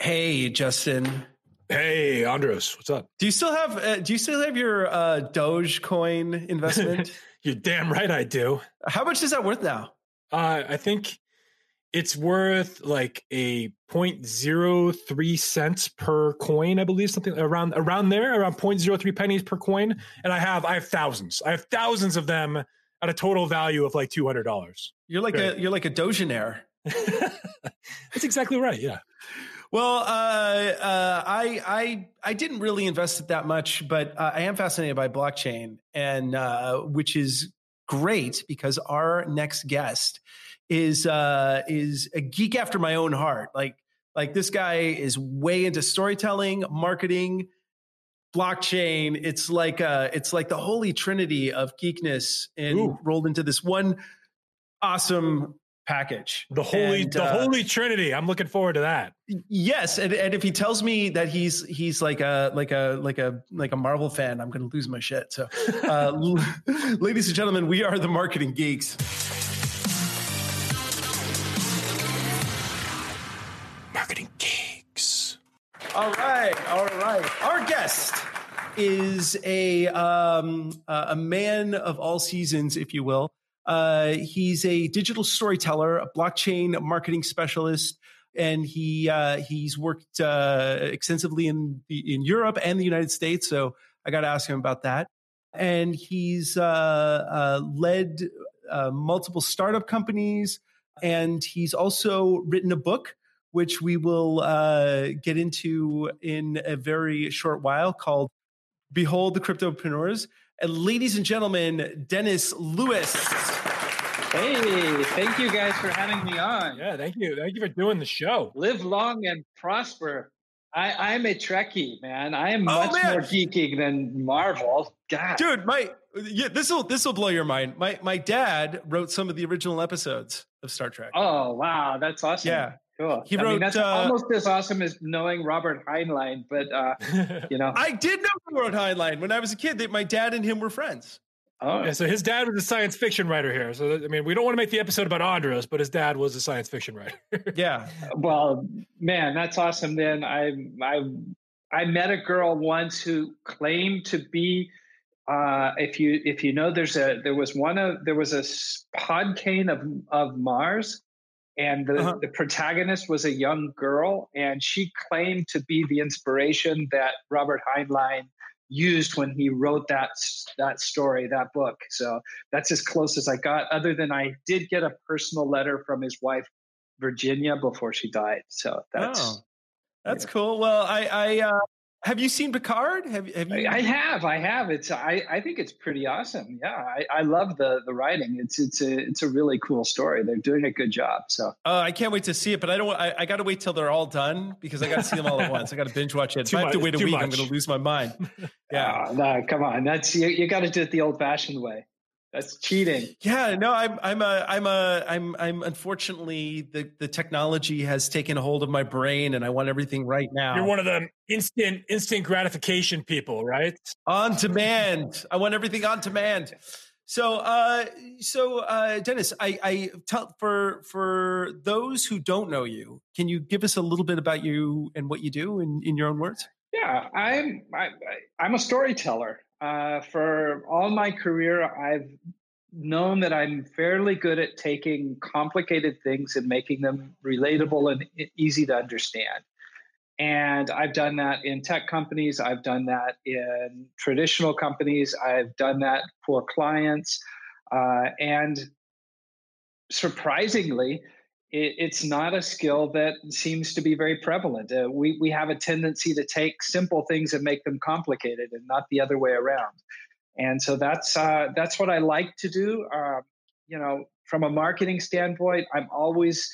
Hey, Justin. Hey, Andros, what's up? Do you still have uh, Do you still have your uh, Dogecoin investment? You're damn right I do. How much is that worth now? Uh, I think it's worth like a 0.03 cents per coin, I believe, something around around there, around 0.03 pennies per coin. And I have I have thousands. I have thousands of them at a total value of like two hundred dollars. You're like a you're like a dogenaire. That's exactly right. Yeah. Well, uh, uh, I I I didn't really invest it that much, but uh, I am fascinated by blockchain, and uh, which is great because our next guest is uh, is a geek after my own heart. Like like this guy is way into storytelling, marketing, blockchain. It's like uh, it's like the holy trinity of geekness and Ooh. rolled into this one awesome package. The holy and, the uh, holy trinity. I'm looking forward to that. Yes, and, and if he tells me that he's he's like a like a like a like a Marvel fan, I'm going to lose my shit. So, uh, ladies and gentlemen, we are the marketing geeks. Marketing geeks. All right, all right. Our guest is a um, a man of all seasons, if you will. Uh, he's a digital storyteller, a blockchain marketing specialist, and he uh, he's worked uh, extensively in in Europe and the United States. So I got to ask him about that. And he's uh, uh, led uh, multiple startup companies, and he's also written a book, which we will get into in a very short while, called "Behold the Cryptopreneurs." And ladies and gentlemen, Dennis Lewis. Hey, thank you guys for having me on. Yeah, thank you. Thank you for doing the show. Live long and prosper. I, I'm a Trekkie, man. I am oh, much man. more geeky than Marvel. God, dude, my yeah, this will this will blow your mind. My my dad wrote some of the original episodes of Star Trek. Oh wow, that's awesome. Yeah, Cool. He I wrote. Mean, that's uh, almost as awesome as knowing Robert Heinlein, but uh, you know, I did know Robert Heinlein when I was a kid. That my dad and him were friends. Oh, yeah. So his dad was a science fiction writer here. So I mean, we don't want to make the episode about Andros, but his dad was a science fiction writer. yeah. Well, man, that's awesome. Then I I I met a girl once who claimed to be. Uh, if you if you know, there's a there was one of there was a Podkayne of of Mars, and the, uh-huh. the protagonist was a young girl, and she claimed to be the inspiration that Robert Heinlein used when he wrote that that story, that book. So that's as close as I got. Other than I did get a personal letter from his wife Virginia before she died. So that's oh, that's yeah. cool. Well, I I uh, have you seen Picard? Have, have you? I have. I have. It's. I, I think it's pretty awesome. Yeah, I, I love the the writing. It's it's a it's a really cool story. They're doing a good job. So. Uh, I can't wait to see it, but I don't. I, I got to wait till they're all done because I got to see them all at once. I got to binge watch it. if I have to wait a week, much. I'm going to lose my mind. Yeah. Oh, no, come on. That's you. You got to do it the old fashioned way. That's cheating. Yeah, no, I'm I'm a I'm a I'm I'm unfortunately the the technology has taken hold of my brain and I want everything right now. You're one of them instant instant gratification people, right? On demand. I want everything on demand. So uh so uh Dennis, I I tell for for those who don't know you, can you give us a little bit about you and what you do in in your own words? Yeah, I'm I, I'm a storyteller. Uh, for all my career, I've known that I'm fairly good at taking complicated things and making them relatable and easy to understand. And I've done that in tech companies, I've done that in traditional companies, I've done that for clients. Uh, and surprisingly, it, it's not a skill that seems to be very prevalent. Uh, we, we have a tendency to take simple things and make them complicated and not the other way around. And so that's, uh, that's what I like to do. Uh, you know, from a marketing standpoint, I'm always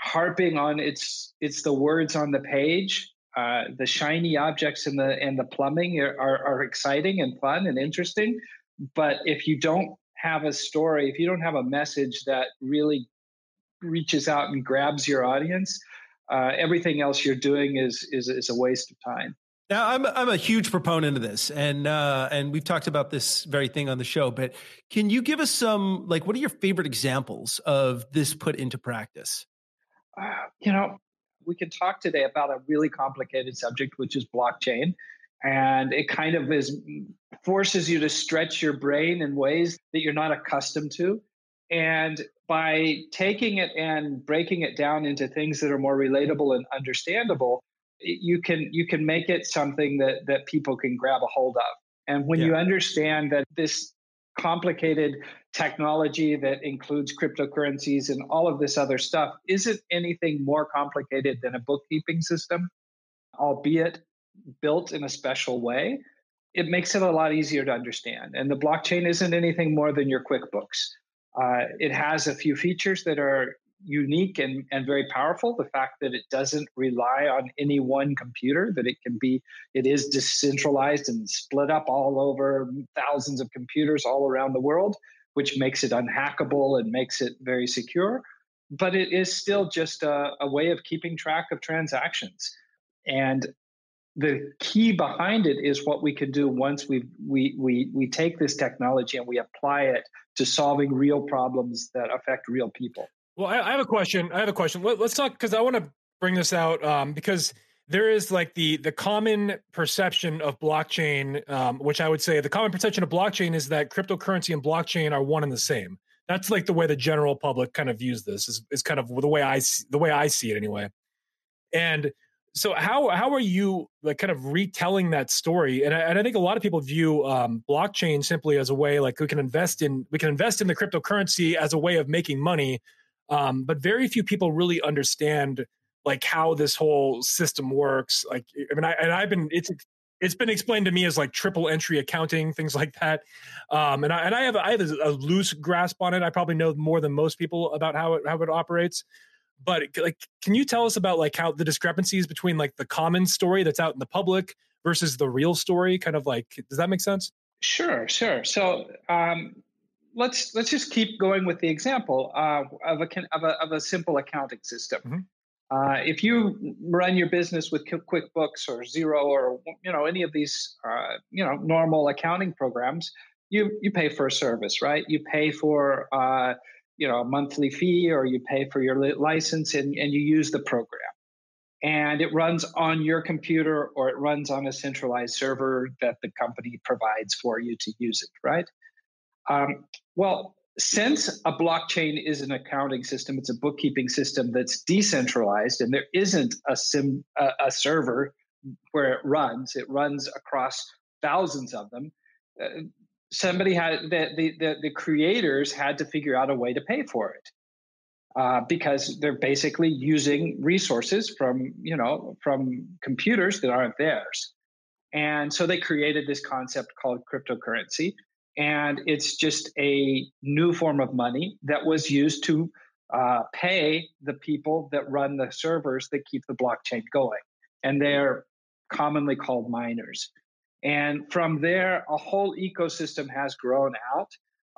harping on it's it's the words on the page. Uh, the shiny objects in the and the plumbing are, are exciting and fun and interesting, but if you don't have a story, if you don't have a message that really reaches out and grabs your audience, uh, everything else you're doing is, is is a waste of time. Now, I'm I'm a huge proponent of this, and uh, and we've talked about this very thing on the show. But can you give us some like what are your favorite examples of this put into practice? Uh, you know, we can talk today about a really complicated subject, which is blockchain, and it kind of is forces you to stretch your brain in ways that you're not accustomed to. And by taking it and breaking it down into things that are more relatable and understandable, you can you can make it something that that people can grab a hold of. And when yeah. you understand that this complicated technology that includes cryptocurrencies and all of this other stuff isn't anything more complicated than a bookkeeping system, albeit built in a special way, it makes it a lot easier to understand. And the blockchain isn't anything more than your QuickBooks. Uh, it has a few features that are unique and, and very powerful. The fact that it doesn't rely on any one computer, that it can be, it is decentralized and split up all over thousands of computers all around the world, which makes it unhackable and makes it very secure. But it is still just a, a way of keeping track of transactions. And the key behind it is what we can do once we we we we take this technology and we apply it to solving real problems that affect real people. Well, I, I have a question. I have a question. Let, us talk because I want to bring this out um, because there is like the the common perception of blockchain, um, which I would say the common perception of blockchain is that cryptocurrency and blockchain are one and the same. That's like the way the general public kind of views this. Is, is kind of the way I see, the way I see it anyway. And so how how are you like kind of retelling that story? And I, and I think a lot of people view um, blockchain simply as a way like we can invest in we can invest in the cryptocurrency as a way of making money um, but very few people really understand like how this whole system works. Like i mean I, and i've been it's it's been explained to me as like triple entry accounting things like that. Um, and I, and I have I have a, a loose grasp on it. I probably know more than most people about how it how it operates but like can you tell us about like how the discrepancies between like the common story that's out in the public versus the real story? Kind of like does that make sense? Sure sure. So um, let's let's just keep going with the example uh, of, a, of, a, of a simple accounting system. Mm-hmm. uh, if you run your business with quickbooks or Xero or you know any of these uh, you know normal accounting programs you you pay for a service right? You pay for uh, you know a monthly fee or you pay for your license and, and you use the program. And it runs on your computer or it runs on a centralized server that the company provides for you to use it right? Um, well since a blockchain is an accounting system it's a bookkeeping system that's decentralized and there isn't a sim a, a server where it runs it runs across thousands of them uh, somebody had the, the, the, the, creators had to figure out a way to pay for it uh, because they're basically using resources from you know from computers that aren't theirs. And so they created this concept called cryptocurrency and it's just a new form of money that was used to uh, pay the people that run the servers that keep the blockchain going. And they're commonly called miners and from there, a whole ecosystem has grown out.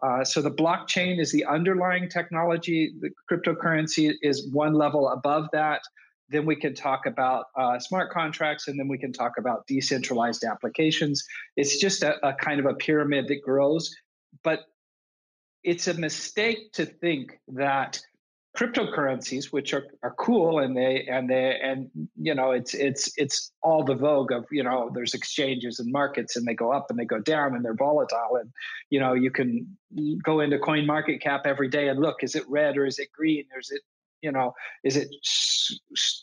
Uh, so the blockchain is the underlying technology. The cryptocurrency is one level above that. Then we can talk about uh, smart contracts, and then we can talk about decentralized applications. It's just a, a kind of a pyramid that grows. But it's a mistake to think that cryptocurrencies which are, are cool and they and they and you know it's it's it's all the vogue of you know there's exchanges and markets and they go up and they go down and they're volatile. And you know you can go into coin market cap every day and look is it red or is it green? Or is it you know is it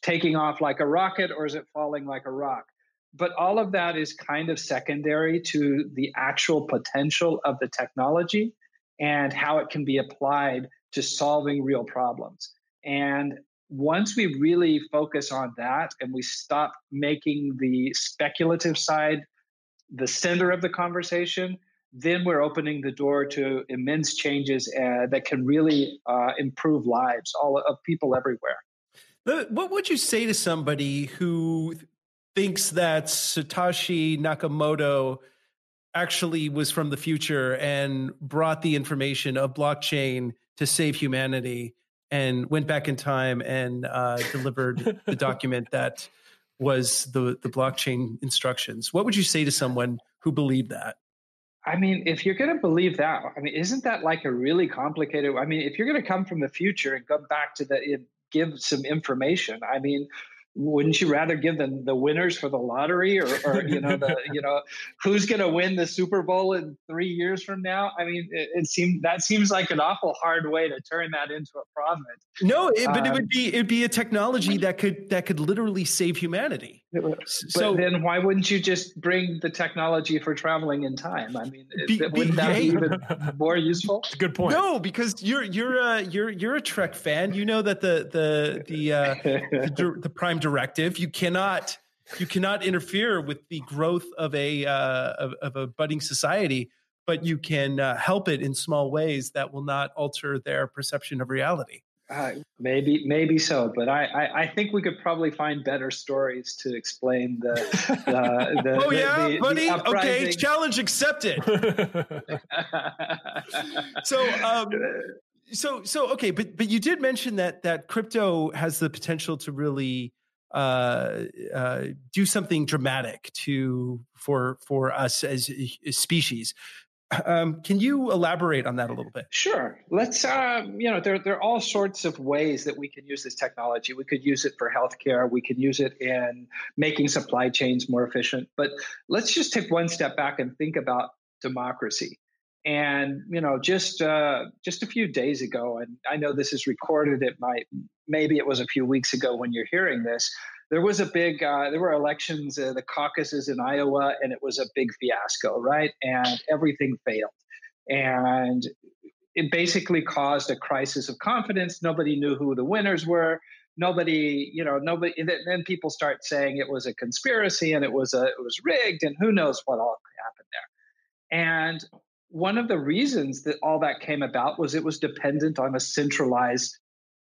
taking off like a rocket or is it falling like a rock? But all of that is kind of secondary to the actual potential of the technology and how it can be applied to solving real problems. And once we really focus on that and we stop making the speculative side the center of the conversation, then we're opening the door to immense changes uh, that can really uh, improve lives all of people everywhere. What would you say to somebody who thinks that Satoshi Nakamoto actually was from the future and brought the information of blockchain to save humanity and went back in time and uh, delivered the document that was the the blockchain instructions. What would you say to someone who believed that? I mean, if you're going to believe that, I mean, isn't that like a really complicated? I mean, if you're going to come from the future and go back to the give some information, I mean, wouldn't you rather give them the winners for the lottery or, or you know the you know who's going to win the super bowl in three years from now? I mean it, it seems that seems like an awful hard way to turn that into a profit. No it, but um, it would be it'd be a technology that could that could literally save humanity but so then why wouldn't you just bring the technology for traveling in time i mean be, wouldn't that be even more useful good point no because you're you're a you're you're a trek fan you know that the the the uh the, the prime directive. You cannot you cannot interfere with the growth of a uh, of, of, a budding society, but you can uh, help it in small ways that will not alter their perception of reality. Uh, maybe, maybe so, but I, I, I, think we could probably find better stories to explain the. the, the oh the, yeah, the, buddy. okay, challenge accepted. so, um, so, so okay, but but you did mention that that crypto has the potential to really uh, uh, do something dramatic to for for us as, as species. Um, can you elaborate on that a little bit? Sure. Let's, uh, you know, there, there are all sorts of ways that we can use this technology. We could use it for healthcare. We could use it in making supply chains more efficient. But let's just take one step back and think about democracy. And you know, just uh, just a few days ago, and I know this is recorded. It might maybe it was a few weeks ago when you're hearing this, there was a big, uh, there were elections, uh, the caucuses in Iowa, and it was a big fiasco, right? And everything failed. And it basically caused a crisis of confidence. Nobody knew who the winners were. Nobody, you know, nobody. Then people start saying it was a conspiracy and it was a, it was rigged, and who knows what all happened there. And one of the reasons that all that came about was it was dependent on a centralized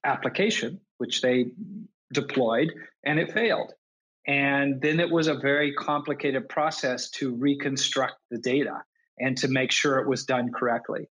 application, which they deployed, and it failed. And then it was a very complicated process to reconstruct the data and to make sure it was done correctly.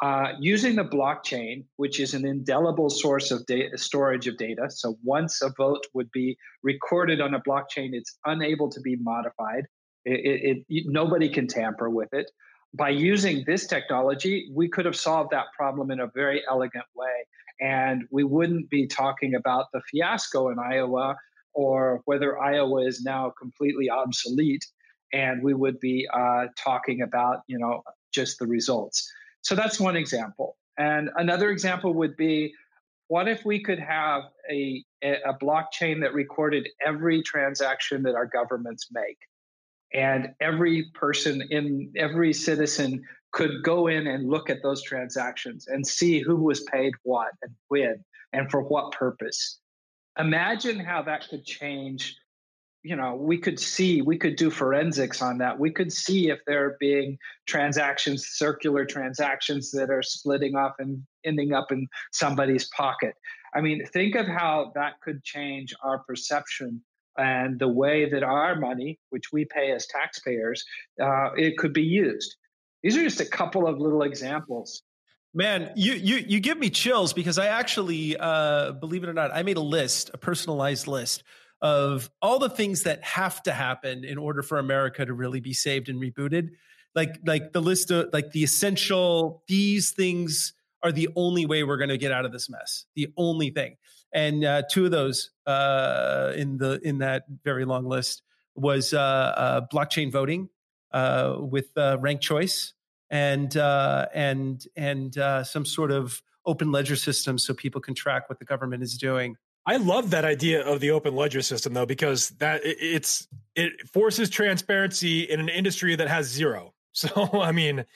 Uh, using the blockchain, which is an indelible source of data, storage of data. So once a vote would be recorded on a blockchain, it's unable to be modified. It, it, it, nobody can tamper with it. By using this technology, we could have solved that problem in a very elegant way and we wouldn't be talking about the fiasco in Iowa or whether Iowa is now completely obsolete. And we would be uh, talking about, you know, just the results. So that's one example. And another example would be what if we could have a, a blockchain that recorded every transaction that our governments make? And every person in every citizen could go in and look at those transactions and see who was paid what and when and for what purpose. Imagine how that could change. You know, we could see, we could do forensics on that. We could see if there are being transactions, circular transactions that are splitting off and ending up in somebody's pocket. I mean, think of how that could change our perception and the way that our money, which we pay as taxpayers, uh, it could be used. These are just a couple of little examples. Man, you you you give me chills because I actually, uh, believe it or not, I made a list, a personalized list of all the things that have to happen in order for America to really be saved and rebooted. Like like the list of like the essential these things are the only way we're going to get out of this mess. The only thing, and uh, two of those uh, in the in that very long list was uh, uh blockchain voting uh, with uh, ranked choice and and and some sort of open ledger system so people can track what the government is doing. I love that idea of the open ledger system though because that it's it forces transparency in an industry that has zero. So I mean,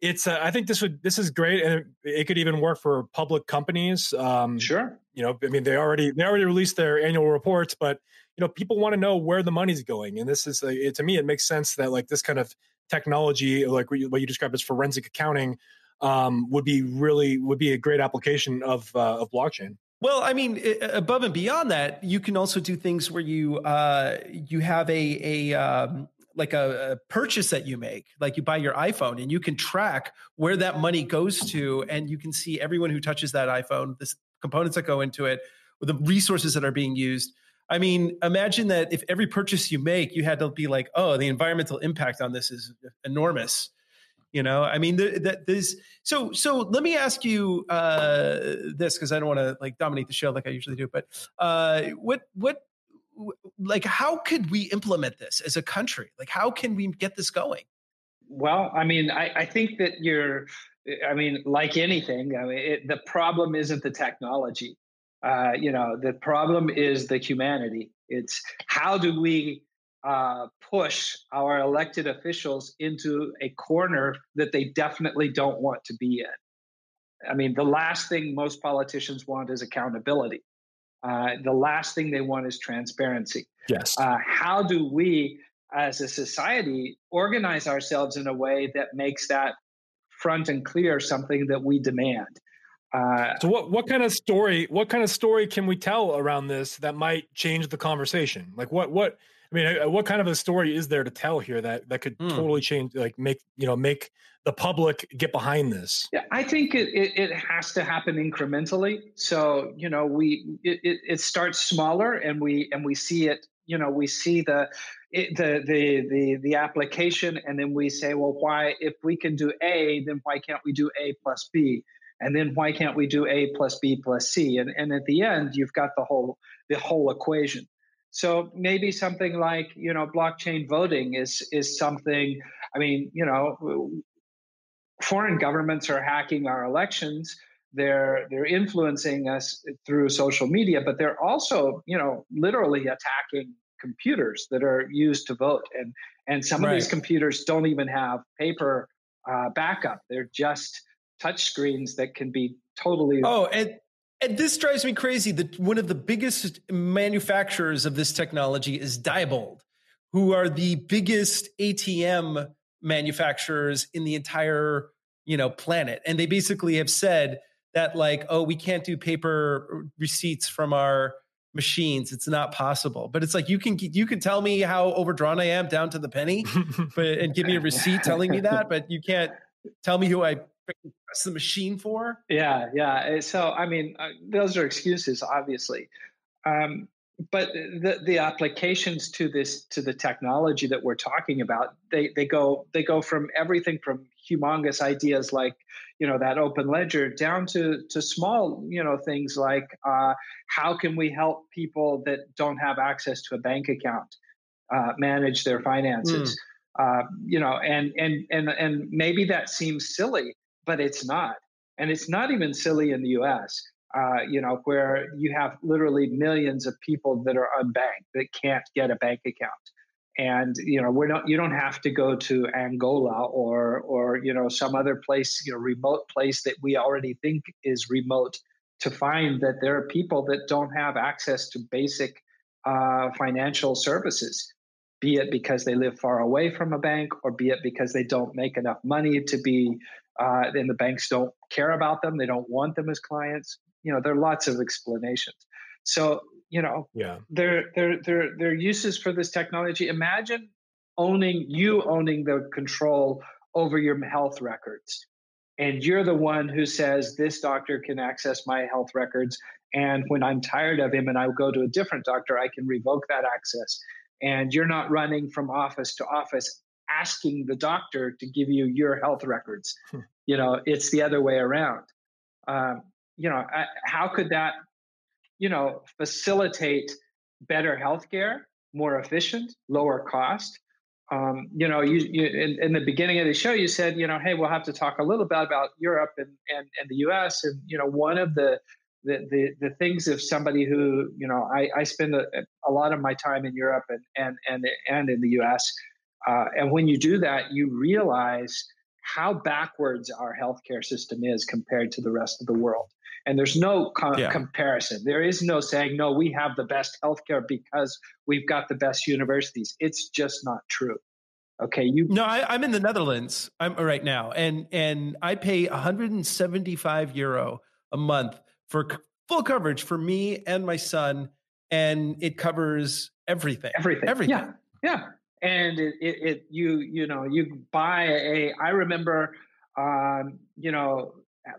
it's uh, I think this would this is great and it, it could even work for public companies. Um, sure, you know, I mean they already they already released their annual reports, but you know people want to know where the money's going and this is uh, it, to me it makes sense that like this kind of technology like what you, what you described as forensic accounting um, would be really would be a great application of uh, of blockchain Well, I mean, above and beyond that, you can also do things where you uh, you have a a um, like a, a, purchase that you make, like you buy your iPhone, and you can track where that money goes to, and you can see everyone who touches that iPhone, the components that go into it, the resources that are being used. I mean, imagine that if every purchase you make, you had to be like, oh, the environmental impact on this is enormous. You know, I mean, that this. So, so let me ask you uh, this because I don't want to like dominate the show like I usually do. But uh, what, what, like, how could we implement this as a country? Like, how can we get this going? Well, I mean, I, I think that you're. I mean, like anything, I mean, it, the problem isn't the technology. Uh, you know, the problem is the humanity. It's how do we uh, push our elected officials into a corner that they definitely don't want to be in. I mean, the last thing most politicians want is accountability. Uh, the last thing they want is transparency. Yes. Uh, how do we, as a society, organize ourselves in a way that makes that front and clear something that we demand? Uh, so what what kind of story what kind of story can we tell around this that might change the conversation? Like what what I mean, uh, what kind of a story is there to tell here that that could mm. totally change, like make you know make the public get behind this? Yeah, I think it it, it has to happen incrementally. So you know, we it, it starts smaller, and we and we see it. You know, we see the the the the the application, and then we say, well, why if we can do A, then why can't we do A plus B? And then why can't we do A plus B plus C? And and at the end, you've got the whole the whole equation. So maybe something like you know blockchain voting is is something. I mean, you know, foreign governments are hacking our elections. They're they're influencing us through social media, but they're also you know literally attacking computers that are used to vote. And and some right. of these computers don't even have paper uh, backup. They're just touch screens that can be totally oh and and this drives me crazy that one of the biggest manufacturers of this technology is Diebold, who are the biggest ATM manufacturers in the entire, you know, planet. And they basically have said that like, oh, we can't do paper receipts from our machines. It's not possible. But it's like you can you can tell me how overdrawn I am down to the penny, but and give me a receipt telling me that, but you can't tell me who I press the machine for. Yeah, yeah. Eh, so I mean, uh, those are excuses, obviously. Um, but the the applications to this to the technology that we're talking about, they they go they go from everything from humongous ideas like you know that open ledger down to to small you know things like uh, how can we help people that don't have access to a bank account uh, manage their finances. Mm. Uh, you know, and and and and maybe that seems silly, but it's not. And it's not even silly in the US, uh, you know, where you have literally millions of people that are unbanked that can't get a bank account. And you know, we're not. You don't have to go to Angola or or you know some other place, you know, remote place that we already think is remote to find that there are people that don't have access to basic uh, financial services be it because they live far away from a bank or be it because they don't make enough money to be uh, and the banks don't care about them. They don't want them as clients. You know, there are lots of explanations. So, you know, yeah, there, there, there, there are uses for this technology. Imagine owning you owning the control over your health records, and you're the one who says this doctor can access my health records. And when I'm tired of him and I go to a different doctor, I can revoke that access. And you're not running from office to office asking the doctor to give you your health records. Hmm. You know, it's the other way around. Um, you know, I, how could that, you know, facilitate better healthcare, more efficient, lower cost? Um, you know, you, you in, in, the beginning of the show, you said, you know, hey, we'll have to talk a little bit about Europe and, and, and the U.S. And you know, one of the the, the, the things of somebody who you know I, I spend a, a lot of my time in Europe and and and and in the U.S. Uh, and when you do that, you realize how backwards our healthcare system is compared to the rest of the world. And there's no com- yeah. comparison. There is no saying, no, we have the best healthcare because we've got the best universities. It's just not true. Okay, you. No, I, am in the Netherlands. I'm right now, and and I pay 175 euro a month for full coverage for me and my son, and it covers everything. Everything. Everything. Yeah. Yeah. And it, it, it you you know you buy a. I remember, um, you know,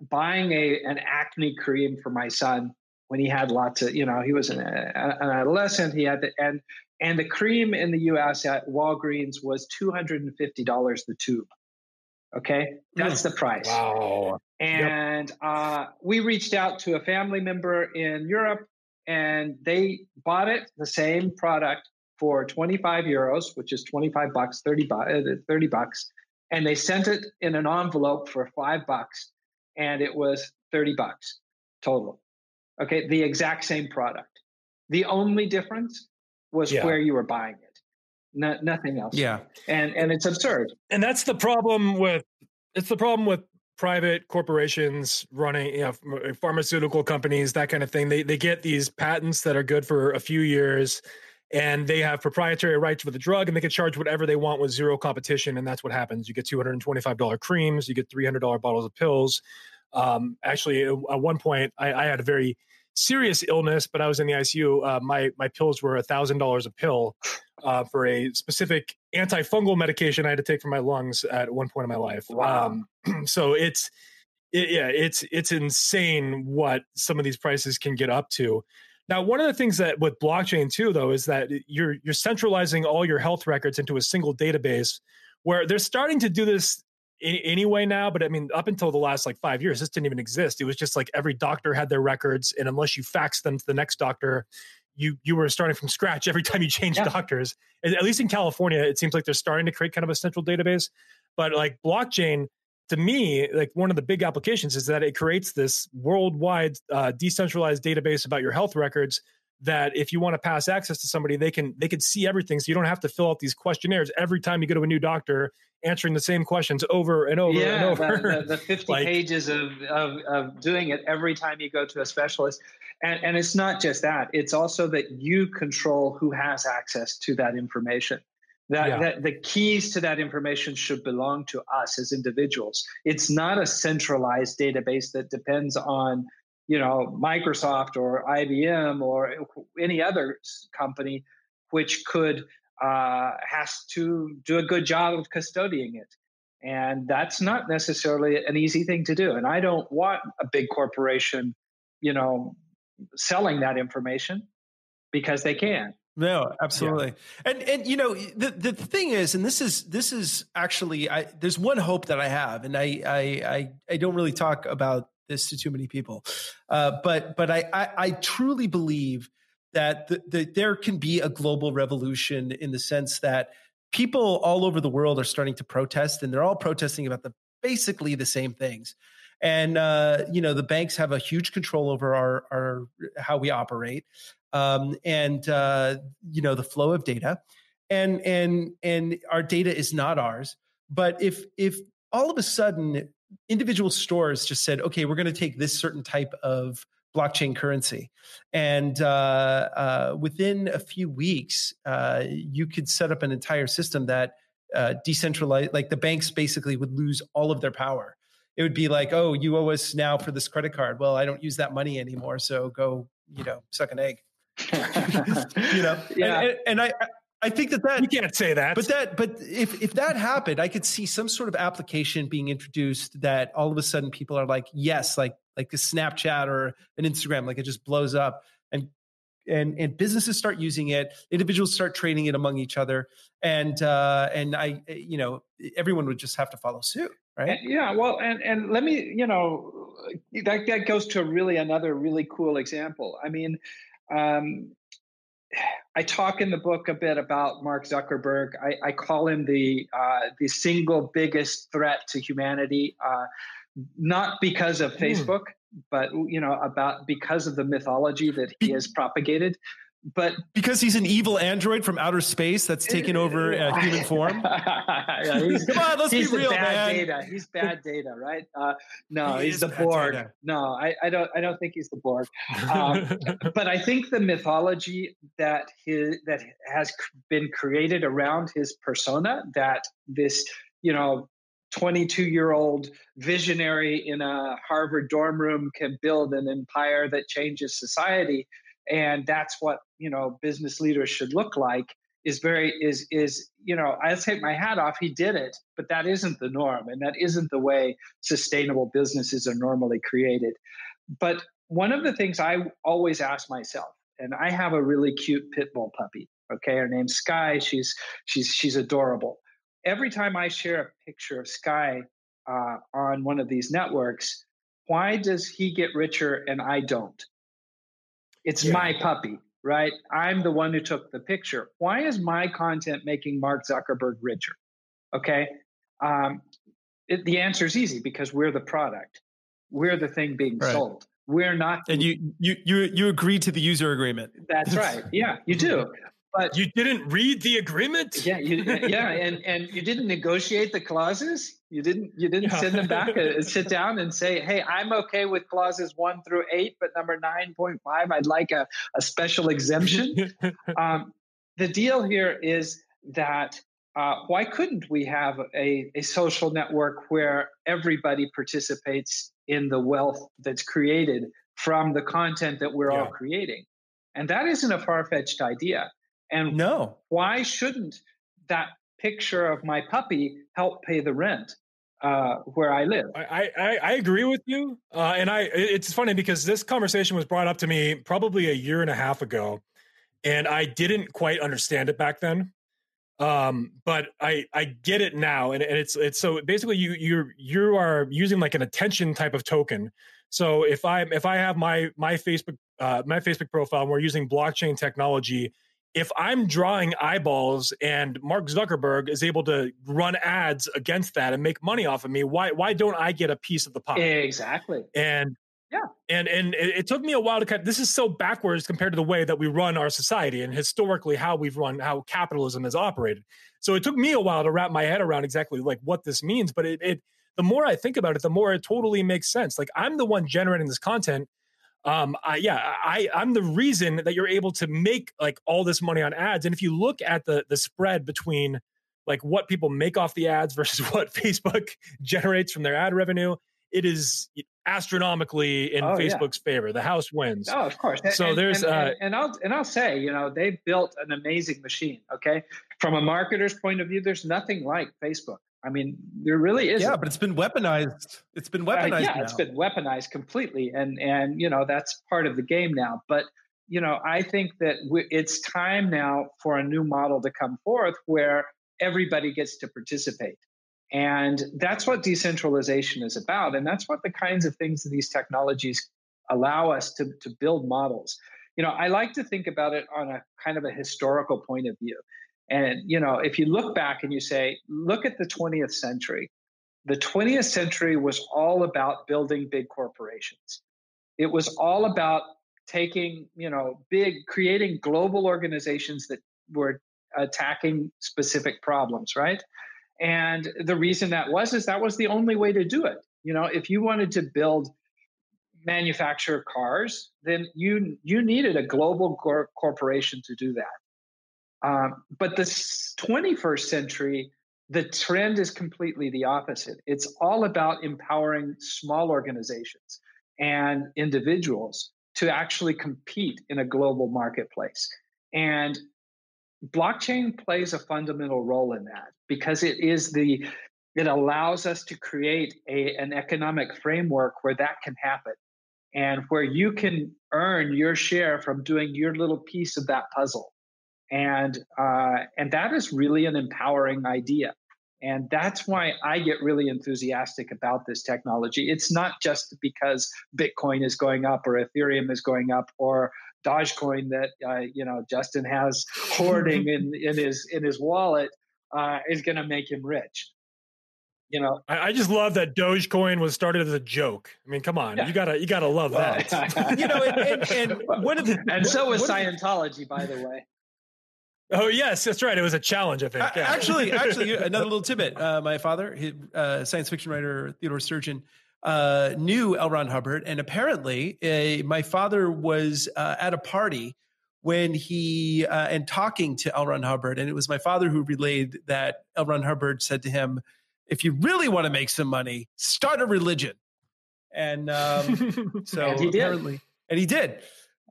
buying a an acne cream for my son when he had lots of you know he was an, an adolescent. He had the, and and the cream in the U.S. at Walgreens was two hundred and fifty dollars the tube. Okay, that's the price. Wow. And yep. uh, we reached out to a family member in Europe, and they bought it, the same product, for 25 euros, which is 25 bucks, 30, bu- uh, 30 bucks. And they sent it in an envelope for five bucks, and it was 30 bucks total. Okay, the exact same product. The only difference was yeah. where you were buying it. No, nothing else. Yeah. And and it's absurd. And that's the problem with it's the problem with private corporations running you know pharmaceutical companies that kind of thing they they get these patents that are good for a few years and they have proprietary rights for the drug and they can charge whatever they want with zero competition and that's what happens you get $225 creams you get $300 bottles of pills um, actually at one point I, I, had a very serious illness but i was in the icu uh, my my pills were $1000 a pill uh, for a specific antifungal medication I had to take for my lungs at one point in my life. Wow. Um, so it's it, yeah, it's it's insane what some of these prices can get up to. Now, one of the things that with blockchain too, though, is that you're you're centralizing all your health records into a single database. Where they're starting to do this anyway now, but I mean, up until the last like five years, this didn't even exist. It was just like every doctor had their records, and unless you fax them to the next doctor, you you were starting from scratch every time you changed yeah. doctors. At least in California, it seems like they're starting to create kind of a central database. But like blockchain, to me, like one of the big applications is that it creates this worldwide uh, decentralized database about your health records. That if you want to pass access to somebody, they can they can see everything, so you don't have to fill out these questionnaires every time you go to a new doctor, answering the same questions over and over yeah, and over. The, the, the fifty like, pages of, of of doing it every time you go to a specialist and, and it's not just that, it's also that you control who has access to that information. That, yeah. that the keys to that information should belong to us as individuals. It's not a centralized database that depends on you know Microsoft or IBM or any other company which could uh, has to do a good job of custodying it. And that's not necessarily an easy thing to do. And I don't want a big corporation, you know, selling that information because they can. No, absolutely. Yeah. And and you know the the thing is, and this is this is actually I there's one hope that I have, and I I I, I don't really talk about this to too many people, uh, but but I, I, I truly believe that the, the, there can be a global revolution in the sense that people all over the world are starting to protest, and they're all protesting about the basically the same things and uh, you know the banks have a huge control over our our how we operate um, and uh, you know the flow of data and and and our data is not ours but if if all of a sudden individual stores just said okay we're going to take this certain type of blockchain currency and uh, uh, within a few weeks uh, you could set up an entire system that uh, decentralized like the banks basically would lose all of their power it would be like, oh, you owe us now for this credit card. Well, I don't use that money anymore, so go, you know, suck an egg. you know, yeah. And, and, I, I think that that you can't say that, but that, but if if that happened, I could see some sort of application being introduced that all of a sudden people are like, yes, like like a Snapchat or an Instagram, like it just blows up, and and and businesses start using it, individuals start trading it among each other, and uh, and I, you know, everyone would just have to follow suit right? Yeah, well, and and let me, you know, that that goes to really another really cool example. I mean, um, I talk in the book a bit about Mark Zuckerberg. I, I call him the uh, the single biggest threat to humanity, uh, not because of hmm. Facebook, mm. but you know about because of the mythology that he has propagated but because he's an evil android from outer space that's taken over uh, human form. yeah, Come on, let's be real, bad man. Data. He's bad data, right? Uh, no, he he's the Borg. Data. No, I, I, don't. I don't think he's the Borg. Um, but I think the mythology that his that has been created around his persona, that this, you know, 22 year old visionary in a Harvard dorm room can build an empire that changes society. And that's what, you know, business leaders should look like is very, is, is, you know, I take my hat off. He did it, but that isn't the norm. And that isn't the way sustainable businesses are normally created. But one of the things I always ask myself, and I have a really cute pit bull puppy. Okay, her name's Sky. She's she's she's adorable every time I share a picture of Sky uh, on one of these networks, why does he get richer and I don't? It's yeah. my puppy, right? I'm the one who took the picture. Why is my content making Mark Zuckerberg richer? Okay. Um, it, the answer is easy because we're the product. We're the thing being right. sold. We're not. And you you you you agree to the user agreement. That's right. Yeah, you do. But you didn't read the agreement. Yeah, you, yeah, and and you didn't negotiate the clauses. You didn't you didn't yeah. send them back and sit down and say, "Hey, I'm okay with clauses one through eight, but number nine point five, I'd like a, a special exemption." um, the deal here is that uh, why couldn't we have a, a social network where everybody participates in the wealth that's created from the content that we're yeah. all creating? And that isn't a far fetched idea. And no, why shouldn't that picture of my puppy help pay the rent uh, where I live? I, I, I agree with you, uh, and I it's funny because this conversation was brought up to me probably a year and a half ago, and I didn't quite understand it back then. Um, but I I get it now, and, and it's it's so basically you you you are using like an attention type of token. So if I if I have my my Facebook uh, my Facebook profile, and we're using blockchain technology if I'm drawing eyeballs and Mark Zuckerberg is able to run ads against that and make money off of me, why why don't I get a piece of the pie? Exactly. And yeah. And and it, it took me a while to cut. This is so backwards compared to the way that we run our society and historically how we've run how capitalism has operated. So it took me a while to wrap my head around exactly like what this means. But it, it the more I think about it, the more it totally makes sense. Like I'm the one generating this content um, I, yeah, I, I'm the reason that you're able to make like all this money on ads. And if you look at the the spread between like what people make off the ads versus what Facebook generates from their ad revenue, it is astronomically in oh, Facebook's yeah. favor. The house wins. Oh, of course. So and, there's and, uh, and, I'll and I'll say, you know, they've built an amazing machine. Okay, from a marketer's point of view, there's nothing like Facebook. I mean, there really is. Yeah, but it's been weaponized. It's been weaponized. Uh, yeah, now. it's been weaponized completely, and and you know that's part of the game now. But you know, I think that we, it's time now for a new model to come forth where everybody gets to participate, and that's what decentralization is about, and that's what the kinds of things that these technologies allow us to to build models. You know, I like to think about it on a kind of a historical point of view. And, you know, if you look back and you say, look at the 20th century, the 20th century was all about building big corporations. It was all about taking, you know, big, creating global organizations that were attacking specific problems, right? And the reason that was is that was the only way to do it. You know, if you wanted to build manufacture cars, then you you needed a global cor- corporation to do that. Um, but the 21st century, the trend is completely the opposite. It's all about empowering small organizations and individuals to actually compete in a global marketplace. And blockchain plays a fundamental role in that because it is the it allows us to create a, an economic framework where that can happen and where you can earn your share from doing your little piece of that puzzle and uh, and that is really an empowering idea. And that's why i get really enthusiastic about this technology. It's not just because bitcoin is going up or ethereum is going up or dogecoin that uh, you know justin has hoarding in, in his in his wallet uh, is going to make him rich. You know? I, I, just love that dogecoin was started as a joke. I mean come on yeah. you gotta you gotta love that. You know and, and, and one of the and so was scientology by the way Oh yes, that's right. It was a challenge, I think. Yeah. Actually, actually, another little tidbit. Uh, my father, his, uh, science fiction writer Theodore Sturgeon, uh, knew L. Ron Hubbard, and apparently, uh, my father was uh, at a party when he uh, and talking to L. Ron Hubbard, and it was my father who relayed that L. Ron Hubbard said to him if you really want to make some money, start a religion. And um, so And he did. apparently, and he did.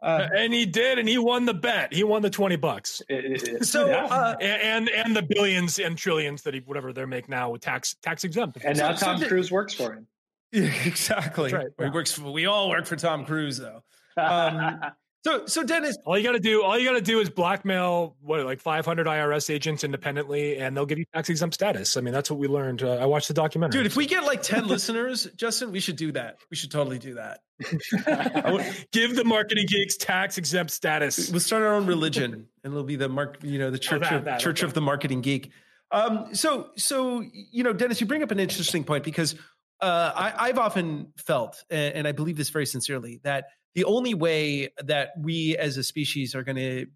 Uh, and he did, and he won the bet. He won the twenty bucks, It- it- it- so yeah. uh, and and, and the billions and trillions that he whatever they make now with tax tax exempt. and now so Tom did- Cruise works for him. yeah, exactly. That's right, He works for, we all work for Tom Cruise, though. Um, So, so Dennis, all you got to do, all you got to do is blackmail what like 500 IRS agents independently, and they'll give you tax exempt status. I mean, that's what we learned. Uh, I watched the documentary. dude, if we get like 10 listeners, Justin, we should do that. We should totally do that. give the marketing geeks tax exempt status. We'll start our own religion and it'll be the mark, you know, the church that- of that, church okay. of the marketing geek. Um, so, so, you know, Dennis, you bring up an interesting point because uh, I, I've often felt, and, and I believe this very sincerely, that the only way that we as a species are going to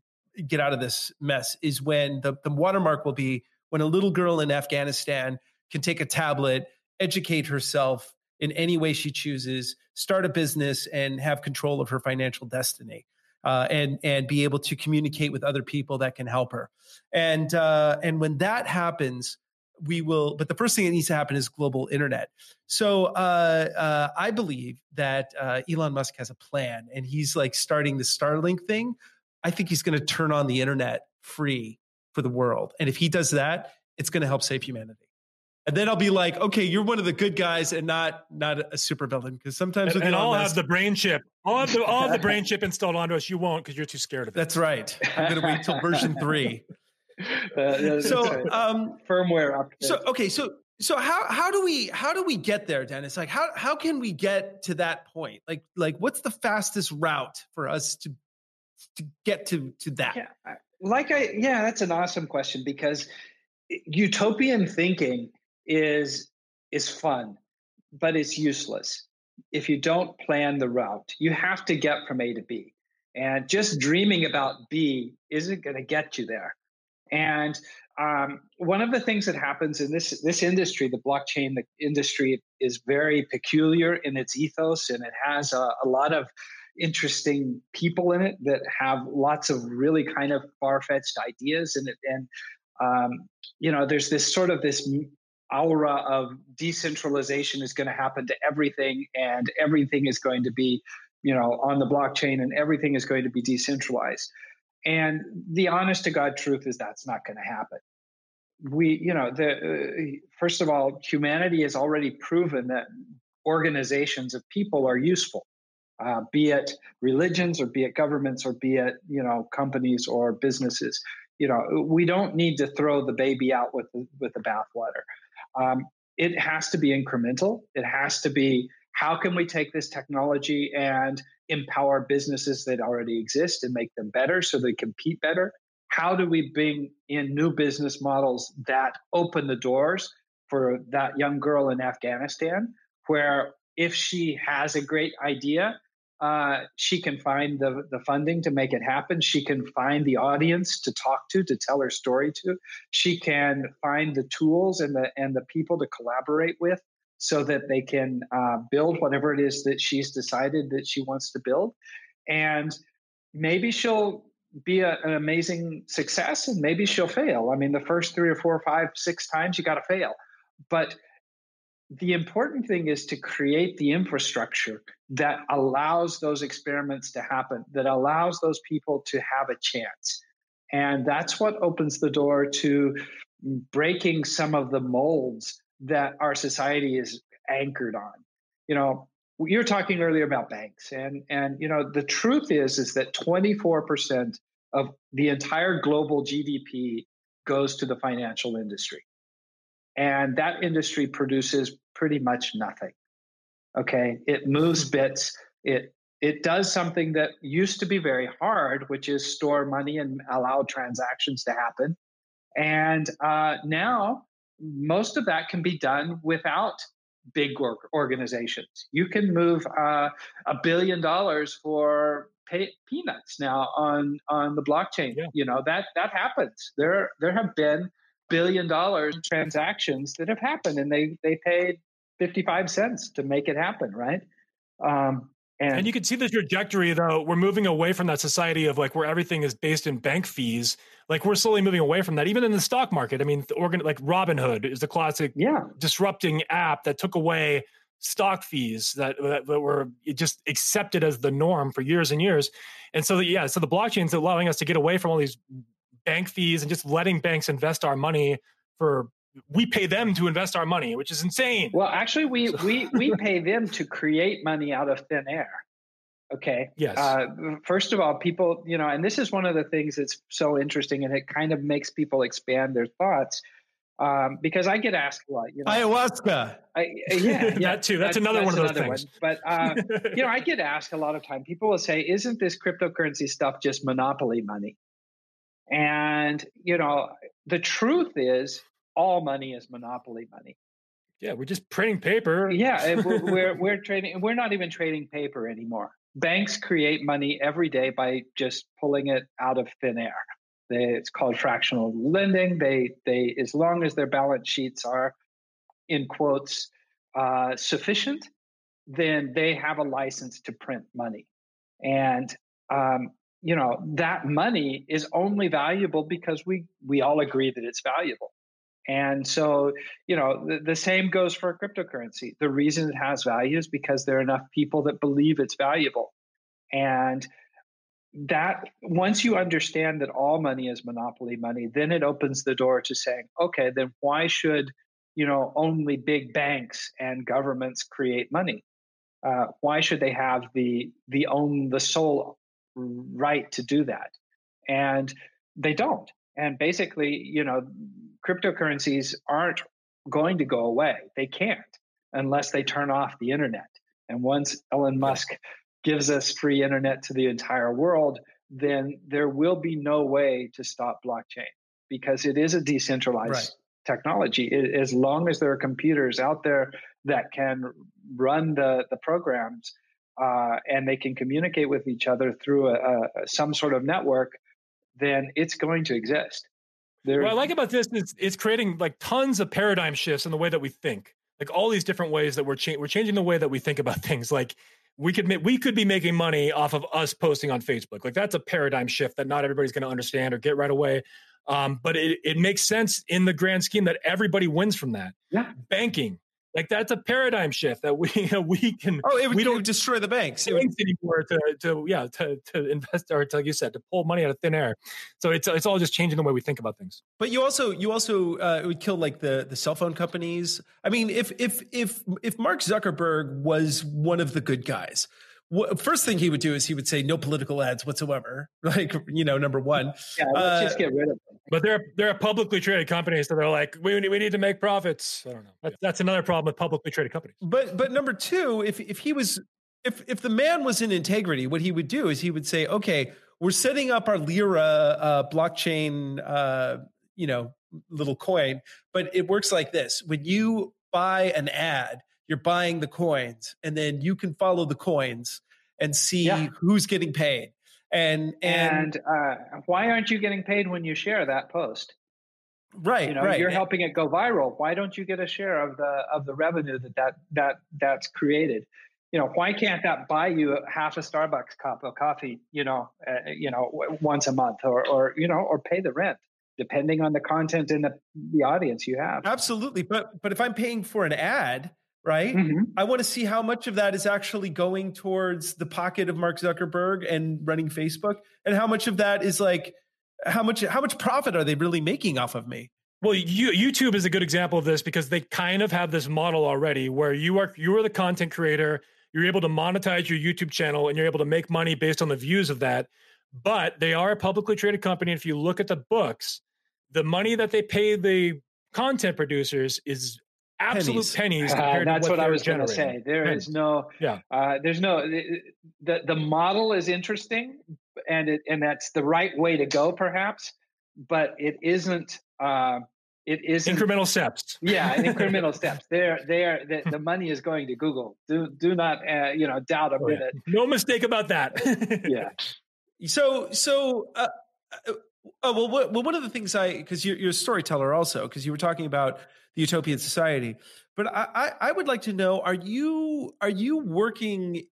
get out of this mess is when the, the watermark will be when a little girl in Afghanistan can take a tablet, educate herself in any way she chooses, start a business, and have control of her financial destiny. Uh, and and be able to communicate with other people that can help her, and uh, and when that happens, we will. But the first thing that needs to happen is global internet. So uh, uh, I believe that uh, Elon Musk has a plan, and he's like starting the Starlink thing. I think he's going to turn on the internet free for the world, and if he does that, it's going to help save humanity. And then I'll be like, okay, you're one of the good guys, and not not a supervillain. Because sometimes And, and I'll Musk- have the brain chip. I'll have the, I'll have the brain chip installed onto us. You won't because you're too scared of it. That's right. I'm going to wait till version three. Uh, So, um, firmware update. so okay, so so how how do we how do we get there, Dennis? Like how how can we get to that point? Like like what's the fastest route for us to to get to to that? Yeah, like I yeah, that's an awesome question because utopian thinking is is fun, but it's useless if you don't plan the route. You have to get from A to B, and just dreaming about B isn't going to get you there. And um, one of the things that happens in this this industry, the blockchain industry, is very peculiar in its ethos, and it has a, a lot of interesting people in it that have lots of really kind of far-fetched ideas in it and um, you know there's this sort of this aura of decentralization is going to happen to everything and everything is going to be you know on the blockchain and everything is going to be decentralized and the honest to god truth is that's not going to happen. We you know the uh, first of all humanity has already proven that organizations of people are useful uh, be it religions or be it governments or be it you know companies or businesses. You know we don't need to throw the baby out with the, with the bathwater. Um, it has to be incremental. It has to be how can we take this technology and empower businesses that already exist and make them better so they compete better how do we bring in new business models that open the doors for that young girl in afghanistan where if she has a great idea uh, she can find the, the funding to make it happen. She can find the audience to talk to, to tell her story to. She can find the tools and the and the people to collaborate with, so that they can uh, build whatever it is that she's decided that she wants to build. And maybe she'll be a, an amazing success, and maybe she'll fail. I mean, the first three or four, five, six times you got to fail, but the important thing is to create the infrastructure that allows those experiments to happen, that allows those people to have a chance. And that's what opens the door to breaking some of the molds that our society is anchored on. You know, you were talking earlier about banks, and and you know the truth is is that 24% of the entire global GDP goes to the financial industry. And that industry produces pretty much nothing okay? It moves bits. It it does something that used to be very hard which is store money and allow transactions to happen. And uh, now most of that can be done without big work organizations. You can move uh, a billion dollars for pay, peanuts now on on the blockchain. Yeah. you know that that happens. There there have been billion dollars transactions that have happened and they they paid 55 cents to make it happen right? Um, And, and, you can see the trajectory though. We're moving away from that society of like where everything is based in bank fees. Like we're slowly moving away from that. Even in the stock market. I mean, the organ like Robinhood is the classic yeah. disrupting app that took away stock fees that, that, that were just accepted as the norm for years and years. And so the, yeah, so the blockchain is allowing us to get away from all these bank fees and just letting banks invest our money for we pay them to invest our money, which is insane. Well, actually, we we we pay them to create money out of thin air. Okay. Yes. Uh, first of all, people, you know, and this is one of the things that's so interesting, and it kind of makes people expand their thoughts. Um, because I get asked a lot, you know, ayahuasca. I, yeah, yeah, that too. That's, that's another that's one of those things. One. But uh, you know, I get asked a lot of time. People will say, "Isn't this cryptocurrency stuff just monopoly money?" And you know, the truth is, all money is monopoly money. Yeah, we're just printing paper. Yeah, we're, we're, we're trading. We're not even trading paper anymore. Banks create money every day by just pulling it out of thin air. They, it's called fractional lending. They they as long as their balance sheets are, in quotes, uh, sufficient, then they have a license to print money, and um, you know that money is only valuable because we we all agree that it's valuable and so, you know, the, the, same goes for cryptocurrency. The reason it has value is because there are enough people that believe it's valuable. And that once you understand that all money is monopoly money, then it opens the door to saying, okay, then why should, you know, only big banks and governments create money? Uh, why should they have the the own the sole right to do that? And they don't. And basically, you know, cryptocurrencies aren't going to go away. They can't unless they turn off the internet. And once Elon Musk gives us free internet to the entire world, then there will be no way to stop blockchain because it is a decentralized right. technology. It, as long as there are computers out there that can run the, the programs uh, and they can communicate with each other through a, a, some sort of network, then it's going to exist. There, what I like about this is it's creating like tons of paradigm shifts in the way that we think. Like all these different ways that we're cha- we're changing the way that we think about things. Like we could ma- we could be making money off of us posting on Facebook. Like that's a paradigm shift that not everybody's going to understand or get right away. Um, but it, it makes sense in the grand scheme that everybody wins from that. Yeah. Banking, like that's a paradigm shift that we we can. Oh, it would, we don't destroy the banks. banks anymore to to yeah to to invest or to, like you said to pull money out of thin air. So it's it's all just changing the way we think about things. But you also you also uh, it would kill like the the cell phone companies. I mean, if if if if Mark Zuckerberg was one of the good guys, first thing he would do is he would say no political ads whatsoever. Like you know, number one. Yeah, let's uh, just get rid of them. But they're they're a publicly traded company, so they're like we we need to make profits. I don't know. That's, that's another problem with publicly traded companies. But but number two, if if he was if if the man was in integrity, what he would do is he would say, okay, we're setting up our Lyra uh, blockchain, uh, you know, little coin, but it works like this: when you buy an ad you're buying the coins and then you can follow the coins and see yeah. who's getting paid. And and, and uh, why aren't you getting paid when you share that post? Right you know right. you're helping it go viral. Why don't you get a share of the of the revenue that that that that's created? You know why can't that buy you half a starbucks cup of coffee you know uh, you know once a month or or you know or pay the rent depending on the content and the, the audience you have? Absolutely but but if i'm paying for an ad right? Mm-hmm. I want to see how much of that is actually going towards the pocket of Mark Zuckerberg and running Facebook, and how much of that is like how much how much profit are they really making off of me? Well, you, YouTube is a good example of this because they kind of have this model already where you are you are the content creator, you're able to monetize your YouTube channel, and you're able to make money based on the views of that. But they are a publicly traded company. And if you look at the books, the money that they pay the content producers is absolute pennies. pennies uh, that's what, what I was going to say. There pennies. is no, yeah. Uh, there's no the the model is interesting, and it and that's the right way to go, perhaps, but it isn't. Uh, it is incremental steps. Yeah, incremental steps. There, there. The, the, money is going to Google. Do do not uh, you know doubt a oh, minute. Yeah. No mistake about that. yeah. So so. Uh, uh oh well, what, well, one of the things I because you're, you're a storyteller also because you were talking about the utopian society. But I, I, I would like to know: Are you are you working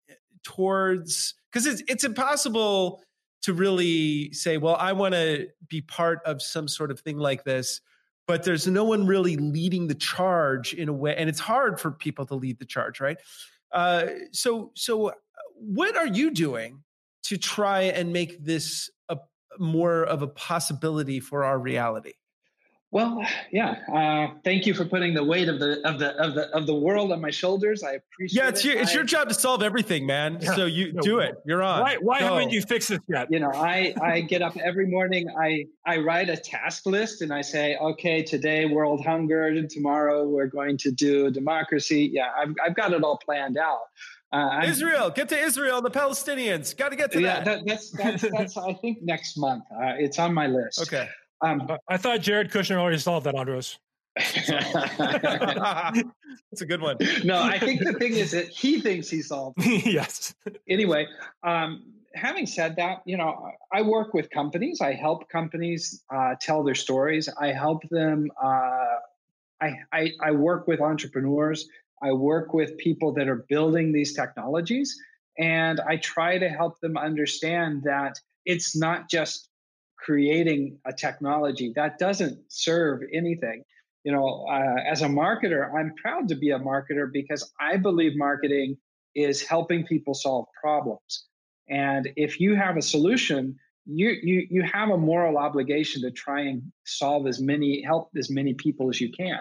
towards because it's it's impossible to really say, well, I want to be part of some sort of thing like this, but there's no one really leading the charge in a way, and it's hard for people to lead the charge, right? Uh, so, so what are you doing to try and make this a more of a possibility for our reality? Well, yeah. Uh, thank you for putting the weight of the of the of the of the world on my shoulders. I appreciate. Yeah, it's it. your it's I, your job to solve everything, man. Yeah. So you no, do it. You're on. Why why Go. haven't you fixed this yet? You know, I I get up every morning. I I write a task list and I say, okay, today world hunger, and tomorrow we're going to do democracy. Yeah, I've I've got it all planned out. Uh, Israel, get to Israel. The Palestinians got to get to yeah, that. that. That's that's that's. I think next month. Uh, it's on my list. Okay. Um, I thought Jared Kushner already solved that, Andros. That's a good one. No, I think the thing is that he thinks he solved. It. Yes. Anyway, um, having said that, you know, I work with companies. I help companies uh, tell their stories. I help them. Uh, I, I, I work with entrepreneurs. I work with people that are building these technologies, and I try to help them understand that it's not just creating a technology that doesn't serve anything. You know uh, as a marketer i'm proud to be a marketer because i believe marketing is helping people solve problems. And if you have a solution you you you have a moral obligation to try and solve as many help as many people as you can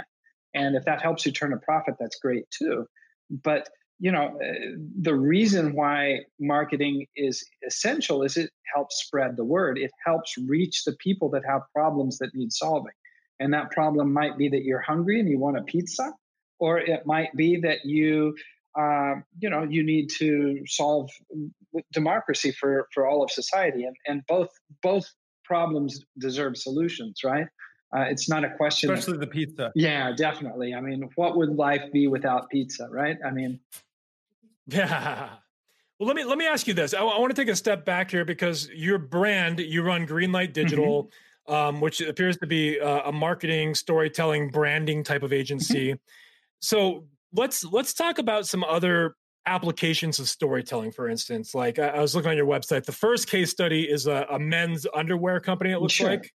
and if that helps you turn a profit that's great too but you know, uh, the reason why marketing is essential is it helps spread the word. It helps reach the people that have problems that need solving. And that problem might be that you're hungry and you want a pizza, or it might be that you, uh, you know, you need to solve democracy for for all of society. And and both both problems deserve solutions, right? Uh, it's not a question, especially the pizza. Yeah, definitely. I mean, what would life be without pizza, right? I mean, yeah. Well, let me let me ask you this. I, I want to take a step back here because your brand, you run Greenlight Digital, mm-hmm. um, which appears to be a, a, marketing, storytelling, branding type of agency. Mm-hmm. so let's let's talk about some other applications of storytelling. For instance, like I, I was looking on your website. The first case study is a, a men's underwear company. It looks sure. like.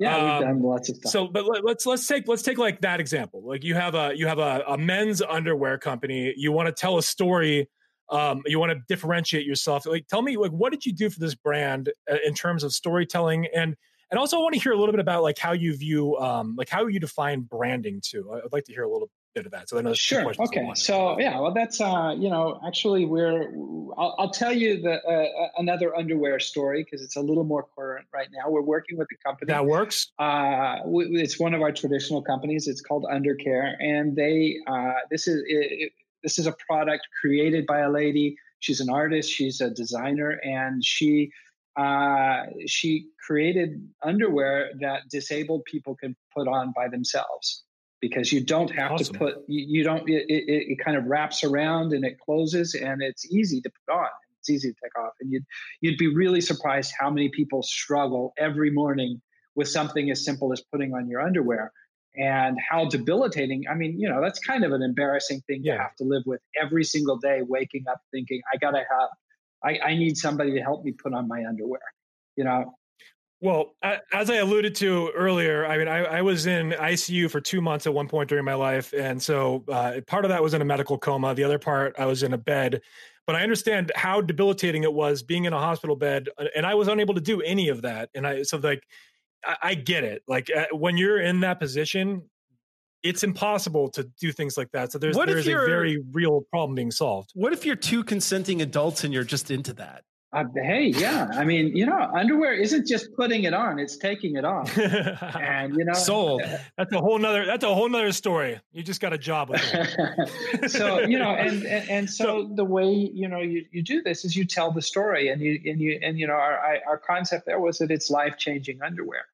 Yeah, um, we've done lots of stuff. So, but let, us let's take let's take like that example. Like you have a you have a, a men's underwear company. You want to tell a story. Um, you want to differentiate yourself. Like, tell me, like, what did you do for this brand uh, in terms of storytelling, and and also I want to hear a little bit about like how you view, um, like how you define branding too. I'd like to hear a little bit of that. So I know sure. Okay. So yeah, well, that's uh, you know, actually, we're. I'll, I'll tell you the uh, uh another underwear story because it's a little more current right now. We're working with a company that works. Uh, it's one of our traditional companies. It's called Undercare, and they uh, this is it, this is a product created by a lady. She's an artist. She's a designer, and she uh, she created underwear that disabled people can put on by themselves because you don't have awesome. to put you, don't it, it, it, kind of wraps around and it closes and it's easy to put on it's easy to take off and you'd you'd be really surprised how many people struggle every morning with something as simple as putting on your underwear and how debilitating i mean you know that's kind of an embarrassing thing yeah. to have to live with every single day waking up thinking i gotta have I, I need somebody to help me put on my underwear you know well, as I alluded to earlier, I mean, I, I, was in ICU for two months at one point during my life, and so uh, part of that was in a medical coma. The other part, I was in a bed. But I understand how debilitating it was being in a hospital bed, uh, and I was unable to do any of that. And I so like, I, I get it. Like uh, when you're in that position, it's impossible to do things like that. So there's there's a very real problem being solved. What if you're two consenting adults and you're just into that? Uh, hey, yeah. I mean, you know, underwear isn't just putting it on; it's taking it off. and you know, sold. That's a whole nother. That's a whole nother story. You just got a job with it. so you know, and and, and so, so, the way you know you, you do this is you tell the story, and you and you and you know our our concept there was that it's life changing underwear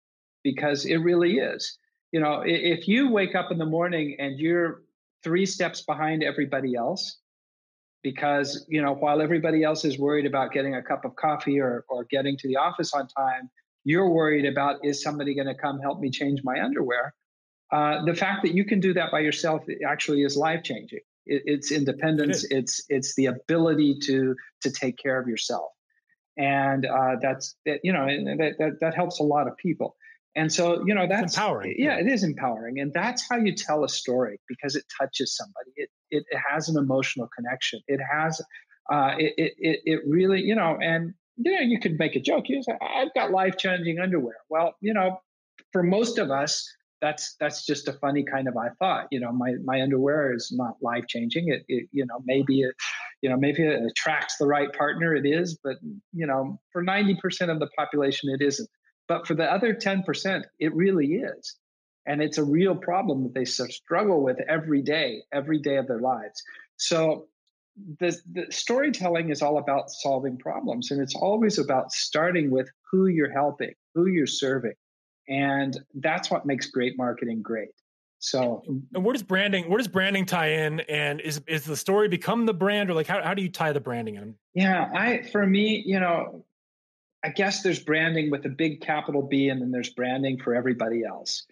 because it really is. You know, if you wake up in the morning and you're three steps behind everybody else because you know while everybody else is worried about getting a cup of coffee or, or getting to the office on time you're worried about is somebody going to come help me change my underwear uh, the fact that you can do that by yourself actually is life changing It, it's independence. It it's it's the ability to to take care of yourself, and uh, that's you know that, that that helps a lot of people. And so you know that's it's empowering. Yeah, it is empowering, and that's how you tell a story because it touches somebody. It it, it has an emotional connection. It has uh, it, it it really you know and you know you could make a joke. You say, I've got life changing underwear. Well, you know, for most of us, that's that's just a funny kind of I thought. You know, my my underwear is not life changing. It, it you know maybe it you know maybe it attracts the right partner. It is, but you know for ninety percent of the population, it isn't. But for the other ten percent, it really is, and it's a real problem that they struggle with every day, every day of their lives. So the, the storytelling is all about solving problems and it's always about starting with who you're helping who you're serving. And that's what makes great marketing great. So and where does branding where does branding tie in? And is is the story become the brand or like how, how do you tie the branding in? Yeah i for me you know i guess there's branding with a big capital b and then there's branding for everybody else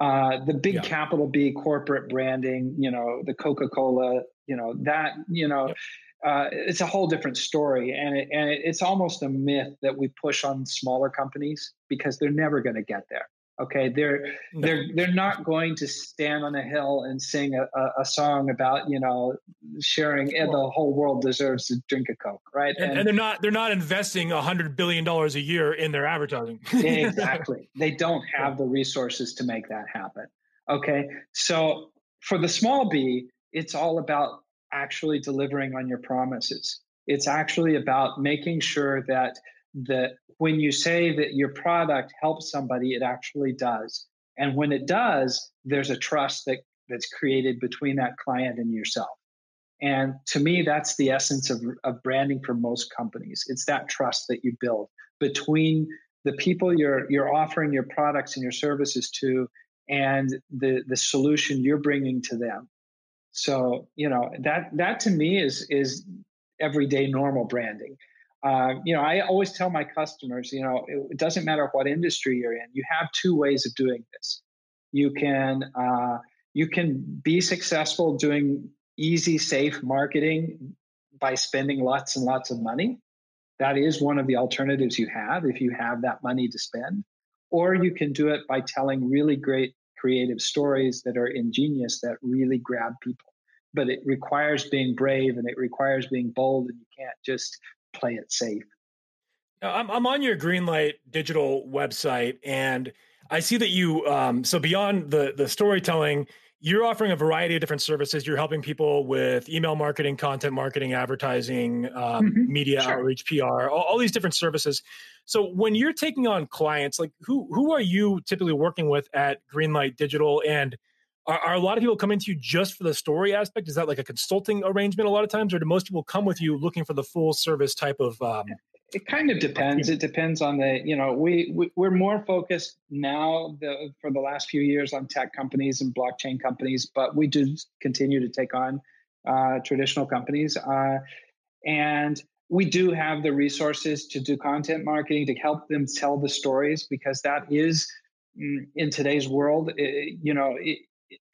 uh, the big yeah. capital b corporate branding you know the coca-cola you know that you know yep. uh, it's a whole different story and it, and it's almost a myth that we push on smaller companies because they're never going to get there okay they're they're they're not going to stand on a hill and sing a, a, a song about you know sharing and the whole world deserves to drink a coke right? And, and, and they're not they're not investing a hundred billion dollars a year in their advertising. Exactly. They don't have the resources to make that happen. Okay so for the small b it's all about actually delivering on your promises. It's actually about making sure that that when you say that your product helps somebody, it actually does. And when it does, there's a trust that, that's created between that client and yourself. And to me, that's the essence of, of branding for most companies. It's that trust that you build between the people you're you're offering your products and your services to and the the solution you're bringing to them so you know that that to me is is everyday normal branding. Uh, you know, I always tell my customers, you know, it, it, doesn't matter what industry you're in. You have two ways of doing this. You can uh, you can be successful doing easy, safe marketing by spending lots and lots of money. That is one of the alternatives you have if you have that money to spend. Or you can do it by telling really great creative stories that are ingenious that really grab people but it requires being brave and it requires being bold and you can't just play it safe i'm, I'm on your greenlight digital website and i see that you um, so beyond the the storytelling you're offering a variety of different services you're helping people with email marketing content marketing advertising um, mm-hmm. media sure. outreach pr all, all these different services so when you're taking on clients like who who are you typically working with at greenlight digital and are, are, a lot of people coming to you just for the story aspect? Is that like a consulting arrangement a lot of times, or do most people come with you looking for the full service type of? Um, it kind of depends. It depends on the you know we, we we're more focused now the, for the last few years on tech companies and blockchain companies, but we do continue to take on uh, traditional companies, uh, and we do have the resources to do content marketing to help them tell the stories because that is mm, in today's world it, you know it,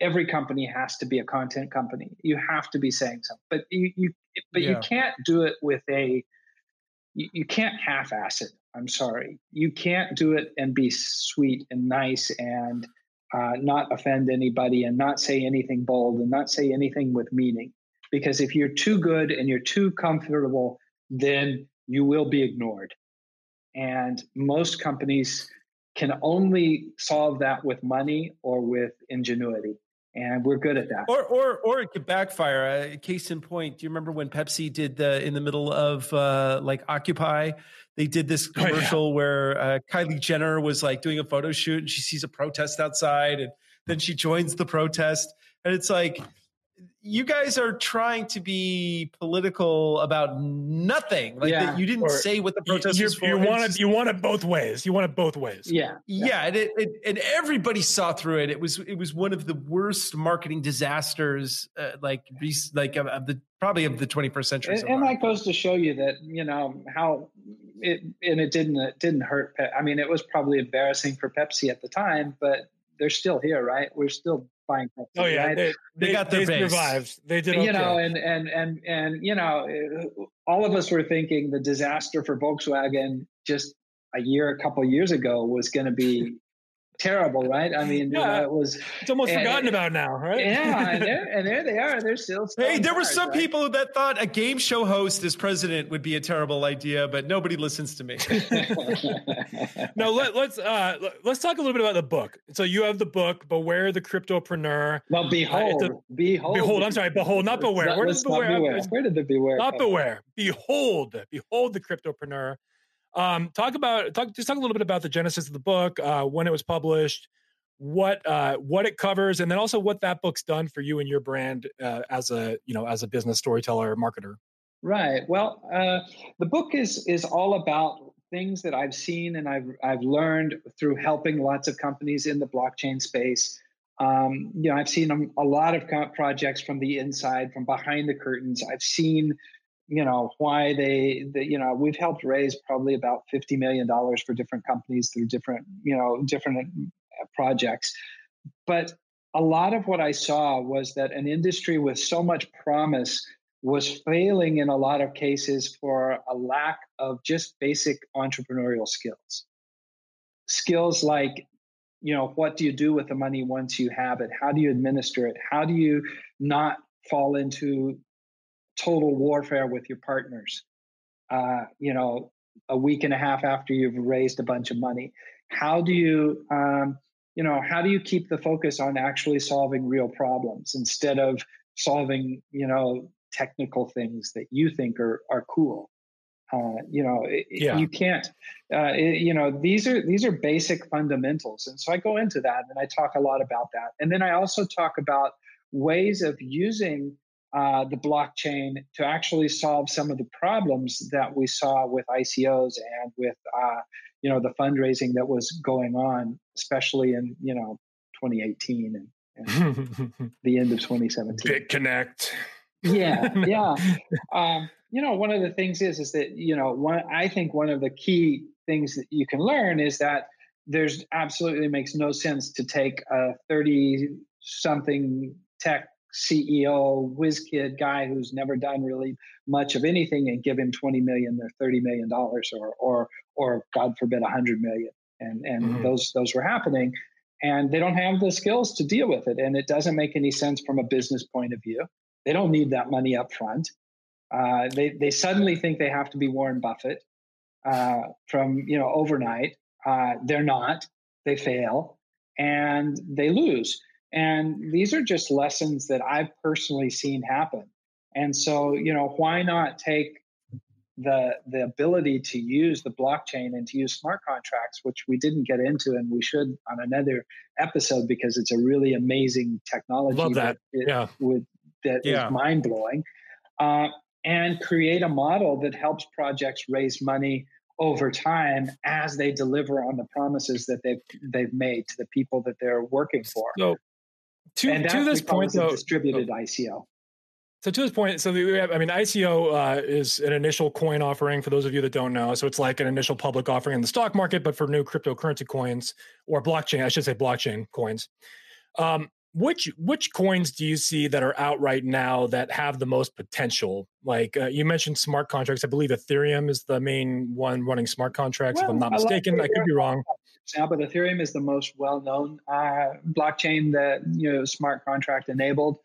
every company has to be a content company. You have to be saying something, but you, you but yeah. you can't do it with a you, you can't half-ass it. I'm sorry, you can't do it and be sweet and nice and uh, not offend anybody and not say anything bold and not say anything with meaning. Because if you're too good and you're too comfortable, then you will be ignored. And most companies can only solve that with money or with ingenuity and we're good at that. Or or or it could backfire. Uh, case in point, do you remember when Pepsi did the in the middle of uh, like Occupy? They did this commercial oh, yeah. where uh, Kylie Jenner was like doing a photo shoot and she sees a protest outside and then she joins the protest and it's like you guys are trying to be political about nothing. Like yeah. you didn't or say what the protest you, for. You want it. You want it both ways. You want it both ways. Yeah, yeah, yeah and, it, it, and everybody saw through it. It was it was one of the worst marketing disasters, uh, like like of, of, the probably of the 21st century. And, so and that goes to show you that you know how it and it didn't it didn't hurt. I mean, it was probably embarrassing for Pepsi at the time, but they're still here, right? We're still buying. Oh yeah, right? they, they, they, got their they survived. They did, okay. you know, and and and and you know, uh, all of us were thinking the disaster for Volkswagen just a year, a couple years ago was going to be terrible, right? I mean, yeah, it was. It's almost and, forgotten about now, right? Yeah, and there, and there they are. They're still. Hey, there were some right? people that thought a game show host as president would be a terrible idea, but nobody listens to me. no, let, us uh, let's talk a little bit about the book. So you have the book, "Beware the Cryptopreneur." Well, behold, uh, a, behold, behold. I'm sorry, behold, not beware. Where beware? beware? Where did the beware? Not beware. Behold, behold the Cryptopreneur. Um, talk about talk just talk a little bit about the genesis of the book, uh, when it was published, what uh, what it covers, and then also what that book's done for you and your brand uh, as a you know as a business storyteller marketer. Right. Well, uh, the book is is all about things that I've seen and I've I've learned through helping lots of companies in the blockchain space. Um, you know, I've seen a lot of projects from the inside, from behind the curtains. I've seen you know why they, the, you know we've helped raise probably about 50 million dollars for different companies through different you know different uh, projects. But a lot of what i saw was that an industry with so much promise was failing in a lot of cases for a lack of just basic entrepreneurial skills. Skills like you know what do you do with the money once you have it? How do you administer it? How do you not fall into total warfare with your partners. Uh, you know, a week and a half after you've raised a bunch of money. How do you, um, you know, how do you keep the focus on actually solving real problems instead of solving, you know, technical things that you think are are cool? Uh, you know, yeah. you can't. Uh, it, you know, these are these are basic fundamentals, and so I go into that, and I talk a lot about that, and then I also talk about ways of using uh, the blockchain to actually solve some of the problems that we saw with ICOs and with uh, you know the fundraising that was going on, especially in you know 2018 and, and the end of 2017. BitConnect. yeah, yeah. Um, you know, one of the things is is that you know one. I think one of the key things that you can learn is that there's absolutely makes no sense to take a 30 something tech CEO, whiz kid guy who's never done really much of anything and give him 20 million or 30 million dollars or or or God forbid 100 million. And and mm-hmm. those those were happening and they don't have the skills to deal with it and it doesn't make any sense from a business point of view. They don't need that money up front. Uh, they they suddenly think they have to be Warren Buffett uh, from you know overnight. Uh, they're not. They fail and they lose. And these are just lessons that I've personally seen happen. And so, you know, why not take the the ability to use the blockchain and to use smart contracts, which we didn't get into, and we should on another episode because it's a really amazing technology. Love that. that yeah. With, that yeah. is mind blowing, uh, and create a model that helps projects raise money over time as they deliver on the promises that they've they've made to the people that they're working for. So to, to this point, though, distributed oh, ICO. So to this point, so we have, I mean, ICO uh, is an initial coin offering for those of you that don't know. So it's like an initial public offering in the stock market, but for new cryptocurrency coins or blockchain, I should say blockchain coins. Um, which which coins do you see that are out right now that have the most potential? Like uh, you mentioned, smart contracts. I believe Ethereum is the main one running smart contracts. Well, if I'm not mistaken, I, I could be wrong now, but Ethereum is the most well-known uh, blockchain that you know smart contract enabled.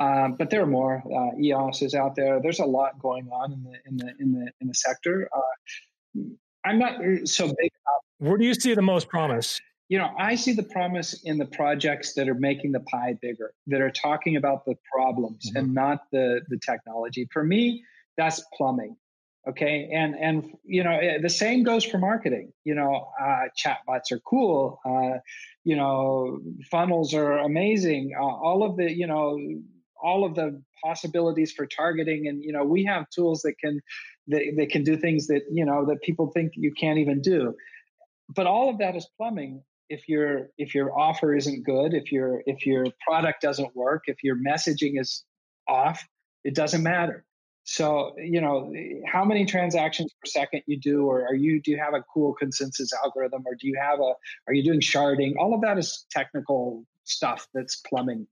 Um, but there are more. Uh, EOS is out there. There's a lot going on in the in the in the in the sector. Uh, I'm not so big. About, Where do you see the most promise? You know, I see the promise in the projects that are making the pie bigger, that are talking about the problems mm-hmm. and not the the technology. For me, that's plumbing okay and and you know eh, the same goes for marketing you know uh, chatbots are cool uh, you know funnels are amazing uh, all of the you know all of the possibilities for targeting and you know we have tools that can that, that can do things that you know that people think you can't even do but all of that is plumbing if your if your offer isn't good if your if your product doesn't work if your messaging is off it doesn't matter So, you know, how many transactions per second you do, or are you, do you have a cool consensus algorithm, or do you have a, are you doing sharding? All of that is technical stuff that's plumbing.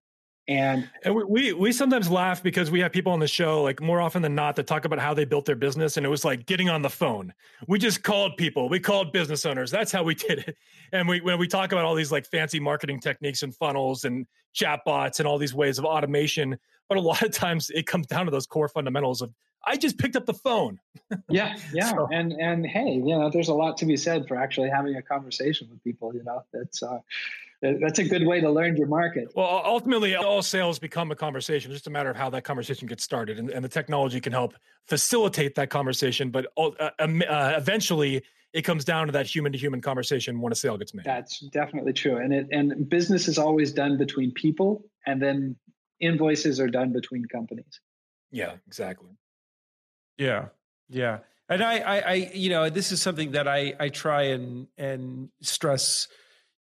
And, and we, we, we sometimes laugh because we have people on the show, like more often than not, that talk about how they built their business. And it was like getting on the phone. We just called people, we called business owners. That's how we did it. And we, when we talk about all these like fancy marketing techniques and funnels and chatbots and all these ways of automation, but a lot of times it comes down to those core fundamentals of I just picked up the phone. yeah, yeah, so. and and hey, you know, there's a lot to be said for actually having a conversation with people. You know, that's uh, that's a good way to learn your market. Well, ultimately, all sales become a conversation. It's just a matter of how that conversation gets started, and, and the technology can help facilitate that conversation. But uh, uh, eventually, it comes down to that human to human conversation when a sale gets made. That's definitely true, and it and business is always done between people, and then invoices are done between companies. Yeah, exactly. Yeah, yeah, and I, I, I, you know, this is something that I, I try and and stress,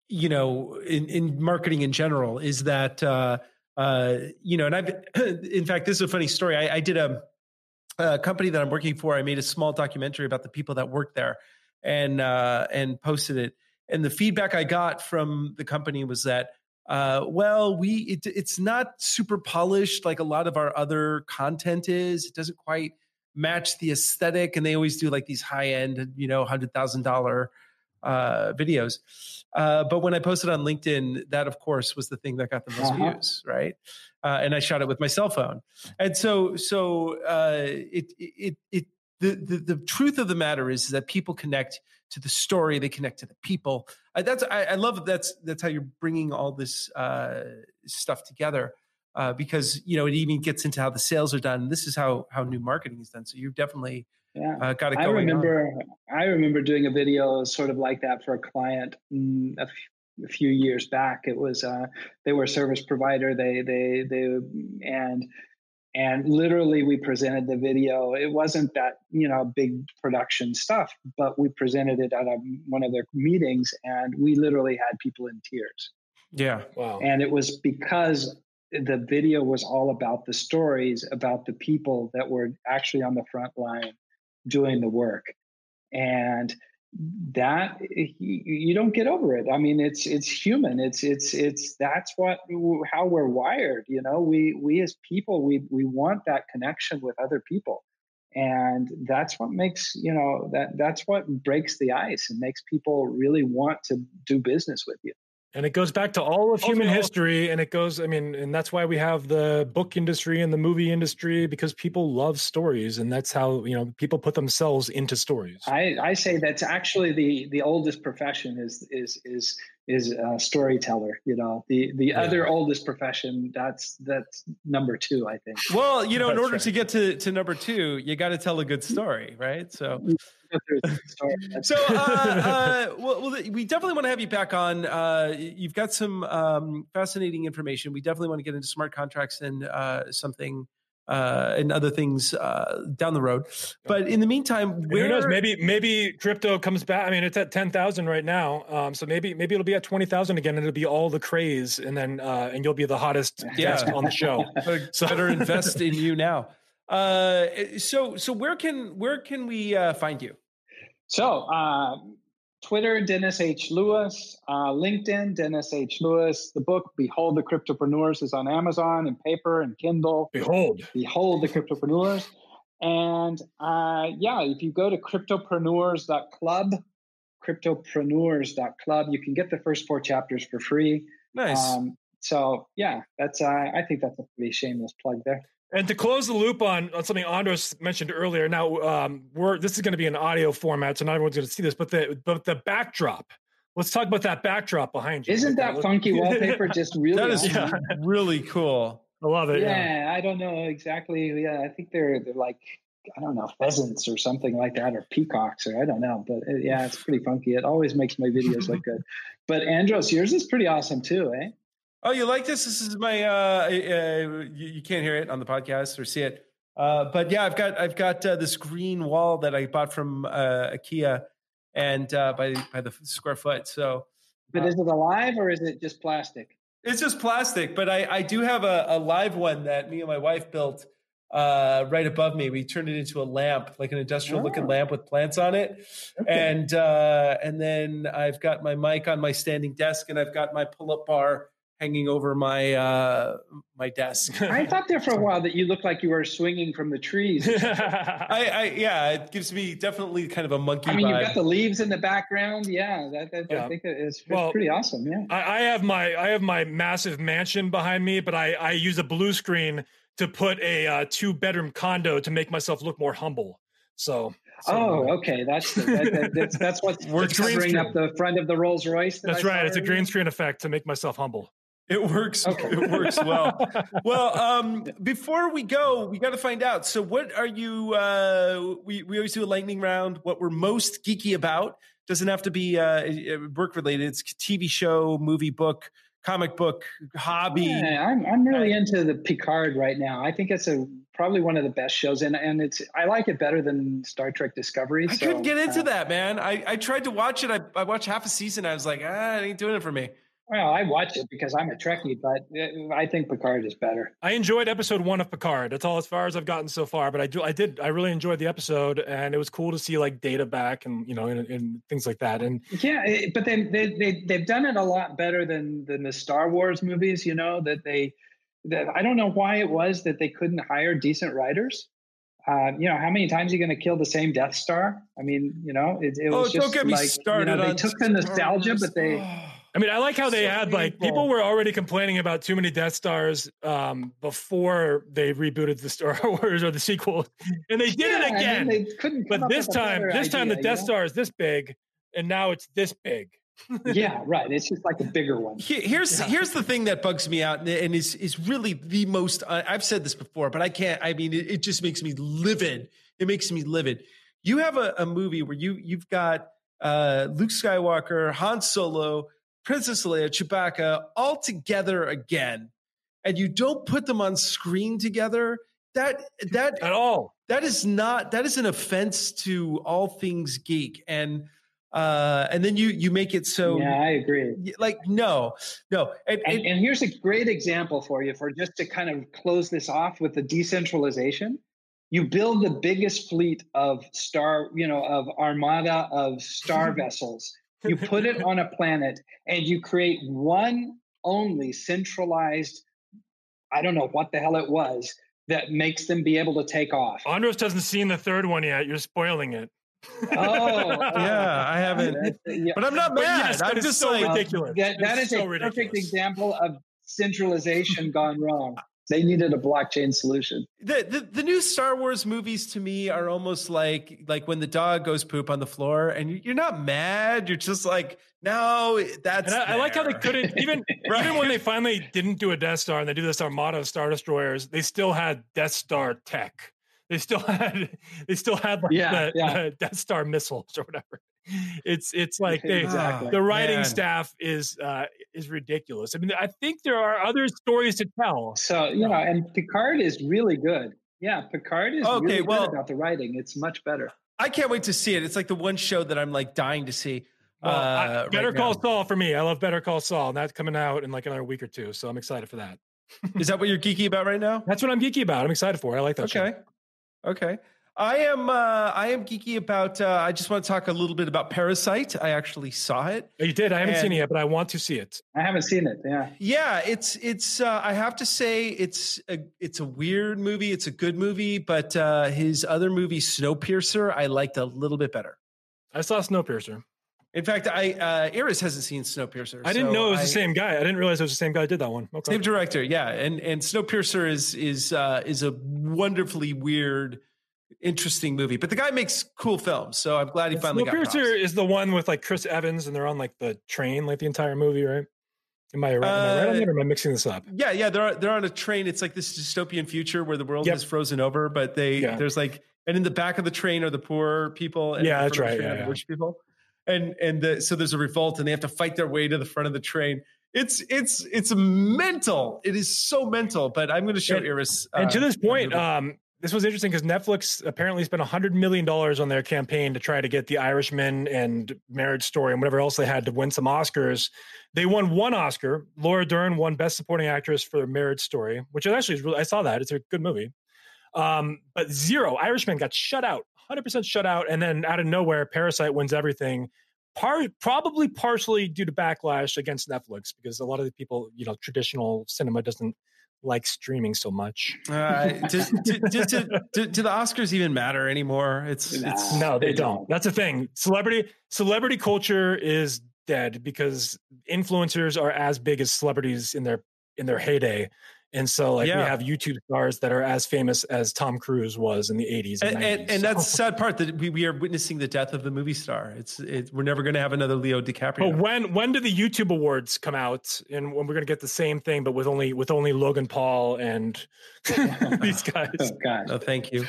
you know, in in marketing in general is that, uh, uh, you know, and I've, in fact, this is a funny story. I, I did a, a company that I'm working for. I made a small documentary about the people that work there, and uh, and posted it. And the feedback I got from the company was that uh, well, we it, it's not super polished like a lot of our other content is. It doesn't quite match the aesthetic, and they always do like these high end, you know, hundred thousand dollar uh, videos. Uh, but when I posted on LinkedIn, that of course was the thing that got the most uh-huh. views, right? Uh, and I shot it with my cell phone, and so so uh, it it it the, the the truth of the matter is that people connect to the story they connect to the people I, that's I, I, love that's that's how you're bringing all this uh, stuff together uh, because you know it even gets into how the sales are done this is how how new marketing is done so you're definitely yeah. Uh, got it I remember on. I remember doing a video sort of like that for a client mm, a, f- a few years back. It was uh, they were a service provider. They they they and and literally we presented the video. It wasn't that you know big production stuff but we presented it at a, one of their meetings and we literally had people in tears. Yeah. Wow. And it was because the video was all about the stories about the people that were actually on the front line doing the work. And that eh, you don't get over it. I mean it's it's human. It's it's it's that's what how we're wired you know? We we as people we we want that connection with other people. And that's what makes you know that that's what breaks the ice and makes people really want to do business with you and it goes back to all of human history and it goes i mean and that's why we have the book industry and the movie industry because people love stories and that's how you know people put themselves into stories. I i say that's actually the the oldest profession is is is is a storyteller you know the the yeah. other oldest profession that's that's number two i think well you know in order right. to get to to number two you got to tell a good story right so so uh, uh, well, we definitely want to have you back on uh, you've got some um, fascinating information we definitely want to get into smart contracts and uh, something uh, and other things uh, down the road. But in the meantime, where... who knows? Maybe maybe crypto comes back. I mean, it's at ten thousand right now. Um, so maybe maybe it'll be at twenty thousand again, and it'll be all the craze, and then uh, and you'll be the hottest yeah. guest on the show. so better invest in you now. Uh, so so where can where can we uh, find you? So uh, Twitter, Dennis H. Lewis, uh, LinkedIn, Dennis H. Lewis. The book, Behold the Cryptopreneurs, is on Amazon and paper and Kindle. Behold. Behold the Cryptopreneurs. And uh, yeah, if you go to cryptopreneurs.club, cryptopreneurs.club, you can get the first four chapters for free. Nice. Um, so yeah, that's uh, I think that's a pretty shameless plug there. And to close the loop on, on something Andros mentioned earlier, now um, we're this is going to be an audio format, so not everyone's going to see this. But the but the backdrop, let's talk about that backdrop behind you. Isn't that, that funky wallpaper just really? that is awesome? yeah, really cool. I love it. Yeah, yeah, I don't know exactly. Yeah, I think they're they're like I don't know pheasants or something like that, or peacocks, or I don't know. But it, uh, yeah, it's pretty funky. It always makes my videos look good. But Andros, yours is pretty awesome too, eh? Oh, you like this? This is my. Uh, uh, you, you, can't hear it on the podcast or see it, uh, but yeah, I've got I've got uh, this green wall that I bought from uh, IKEA, and uh, by by the square foot. So, but is it alive or is it just plastic? It's just plastic, but I I do have a, a live one that me and my wife built uh, right above me. We turned it into a lamp, like an industrial looking Oh. lamp with plants on it. Okay. And uh, and then I've got my mic on my standing desk, and I've got my pull up bar hanging over my uh, my desk. I thought there for a while that you looked like you were swinging from the trees. I, I yeah, it gives me definitely kind of a monkey I mean, vibe. you've got the leaves in the background. Yeah, that, that, Yeah. I think it's, it's Well- pretty awesome. Yeah. I, I have my I have my massive mansion behind me, but I I use a blue screen to put a uh, two bedroom condo to make myself look more humble. So, so Oh, okay. That's the, that, that, that's that's what's Works that's covering up the front of the Rolls Royce. that that's I right. It's a green screen effect to make myself humble. It works. Okay. It works well. well, um, before we go, we got to find out. So, what are you? Uh, we we always do a lightning round. What we're most geeky about doesn't have to be uh, work related. It's TV show, movie, book, comic book, hobby. Yeah, I'm I'm really into the Picard right now. I think it's a probably one of the best shows, and and it's I like it better than Star Trek Discovery. I so, couldn't get into uh, that, man. I, I tried to watch it. I, I watched half a season. I was like, ah, it ain't doing it for me. Well, I watch it because I'm a Trekkie, but uh, I think Picard is better. I enjoyed episode one of Picard. That's all as far as I've gotten so far. But I do, I did, I really enjoyed the episode, and it was cool to see like data back and you know and, and things like that. And Yeah, but they they they they've done it a lot better than than the Star Wars movies. You know that they that I don't know why it was that they couldn't hire decent writers. Uh, you know, how many times are you going to kill the same Death Star? I mean, you know, it, it Oh, was just don't get me like started you know, they took the nostalgia, but they I mean, I like how they So had like painful. people were already complaining about too many Death Stars um, before they rebooted the Star Wars or the sequel, and they did Yeah, it and then again. they couldn't but this time, better this time the Death you know? Star is this big, and now it's this big. yeah, right. It's just like a bigger one. Here- Here's here's the thing that bugs me out, and, and is is really the most. I I've said this before, but I can't. I mean, it, it just makes me livid. It makes me livid. You have a, a movie where you you've got uh, Luke Skywalker, Han Solo, Princess Leia, Chewbacca all together again, and you don't put them on screen together. That that At all. that is not that is an offense to all things geek and uh and then you you make it so yeah, I agree. like no no and, And, and- and here's a great example for you for just to kind of close this off with the decentralization. You build the biggest fleet of star, you know, of armada of star vessels. You put it on a planet and you create one only centralized, I don't know what the hell it was, that makes them be able to take off. Andros hasn't seen the third one yet. You're spoiling it. Oh, yeah i haven't yeah. but i'm not But mad yes, i'm just so like ridiculous. That, that It's so a perfect example of centralization gone wrong. They needed a blockchain solution. the, the the new star wars movies to me are almost like like when the dog goes poop on the floor and you- you're not mad you're just like no that's And I, I like how they couldn't even Right. even when they finally didn't do a Death Star and they do this Armada of Star Destroyers, they still had Death Star tech. They still had they still had like Yeah, the, yeah. the Death Star missiles or whatever. It's it's like they Exactly. the writing Man. staff is uh is ridiculous. I mean, I think there are other stories to tell. So, you know, and Picard is really good. Yeah, Picard is Okay, really well- good about the writing. It's much better. i can't wait to see it it's like the one show that i'm like dying to see Well, I- uh, right Better Call now. Saul for me. I love Better Call Saul, and that's coming out in like another week or two. So I'm excited for that. is that what you're geeky about right now That's what I'm geeky about. I'm excited for. it. I like that. show. Okay. Okay. Okay. I am uh I am geeky about uh I just want to talk a little bit about Parasite. I actually saw it. Oh, You did. I haven't seen it yet, but I want to see it. I haven't seen it. Yeah. Yeah, it's it's uh I have to say it's a it's a weird movie. It's a good movie, but uh his other movie Snowpiercer I liked a little bit better. I saw Snowpiercer. In fact, I uh Iris hasn't seen Snowpiercer. I didn't so know it was I- the same guy. I didn't realize it was the same guy that did that one. Okay. Same director, yeah, and and Snowpiercer is is uh, is a wonderfully weird, interesting movie. But the guy makes cool films, so I'm glad he finally got props. Snowpiercer is the one with like Chris Evans, and they're on like the train, like the entire movie, right? Am I right? am I right on Uh, that, or am I mixing this up? Yeah, yeah, they're they're on a train. It's like this dystopian future where the world Yep. is frozen over, but they Yeah. there's like and in the back of the train are the poor people. And Yeah, that's right, yeah, yeah. rich people. And and the, so there's a revolt, and they have to fight their way to the front of the train. It's it's it's mental. It is so mental. But I'm going to show And- Iris. and to uh, this point, um, this was interesting because Netflix apparently spent hundred million dollars on their campaign to try to get The Irishman and Marriage Story and whatever else they had to win some Oscars. They won one Oscar. Laura Dern won Best Supporting Actress for Marriage Story, which actually is really, I saw that. It's a good movie. Um, but zero Irishman got shut out, 100% shut out, and then out of nowhere, Parasite wins everything. Par- probably partially due to backlash against Netflix because a lot of the people, you know, traditional cinema doesn't like streaming so much. Uh, does, do, do, do, do, the Oscars even matter anymore? It's, Nah. it's No, they They don't. don't. That's the thing. Celebrity celebrity culture is dead because influencers are as big as celebrities in their in their heyday. And so like Yeah. we have YouTube stars that are as famous as Tom Cruise was in the 80s and, and, and, 90s. and that's the sad part that we, we are witnessing the death of the movie star. It's it, we're never going to have another Leo DiCaprio. But when when do the YouTube awards come out and when we're going to get the same thing but with only with only Logan Paul and these guys. Oh God. No, thank you.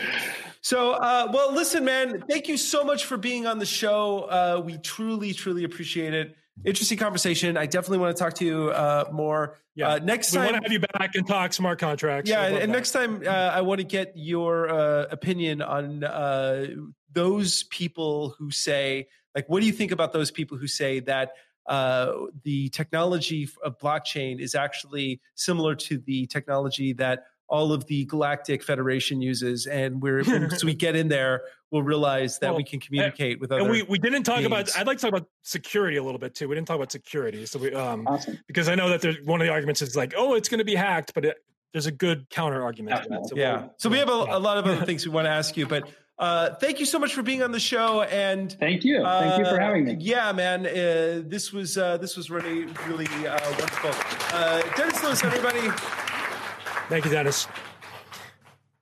So, uh, well, listen, man, thank you so much for being on the show. Uh, we truly, truly appreciate it. Interesting conversation. I definitely want to talk to you uh, more. Yeah. Uh, next We want time, to have you back and talk smart contracts. yeah, and, next time, uh, I want to get your uh, opinion on uh, those people who say, like, what do you think about those people who say that uh, the technology of blockchain is actually similar to the technology that all of the Galactic Federation uses, and we're once we get in there, we'll realize that Well, we can communicate with other. and we, we didn't talk about. I'd like to talk about security a little bit too. We didn't talk about security. So we um Awesome. because I know that there's one of the arguments is like, oh, it's going to be hacked, but it, there's a good counter argument. to that. So yeah. we'll- So we have a, yeah. a lot of other things we want to ask you, but uh, thank you so much for being on the show and. Thank you. Thank you for Uh, having me. Yeah, man. Uh, this was uh, this was really really uh, wonderful. Uh, Dennis Lewis, everybody. Thank you, Dennis.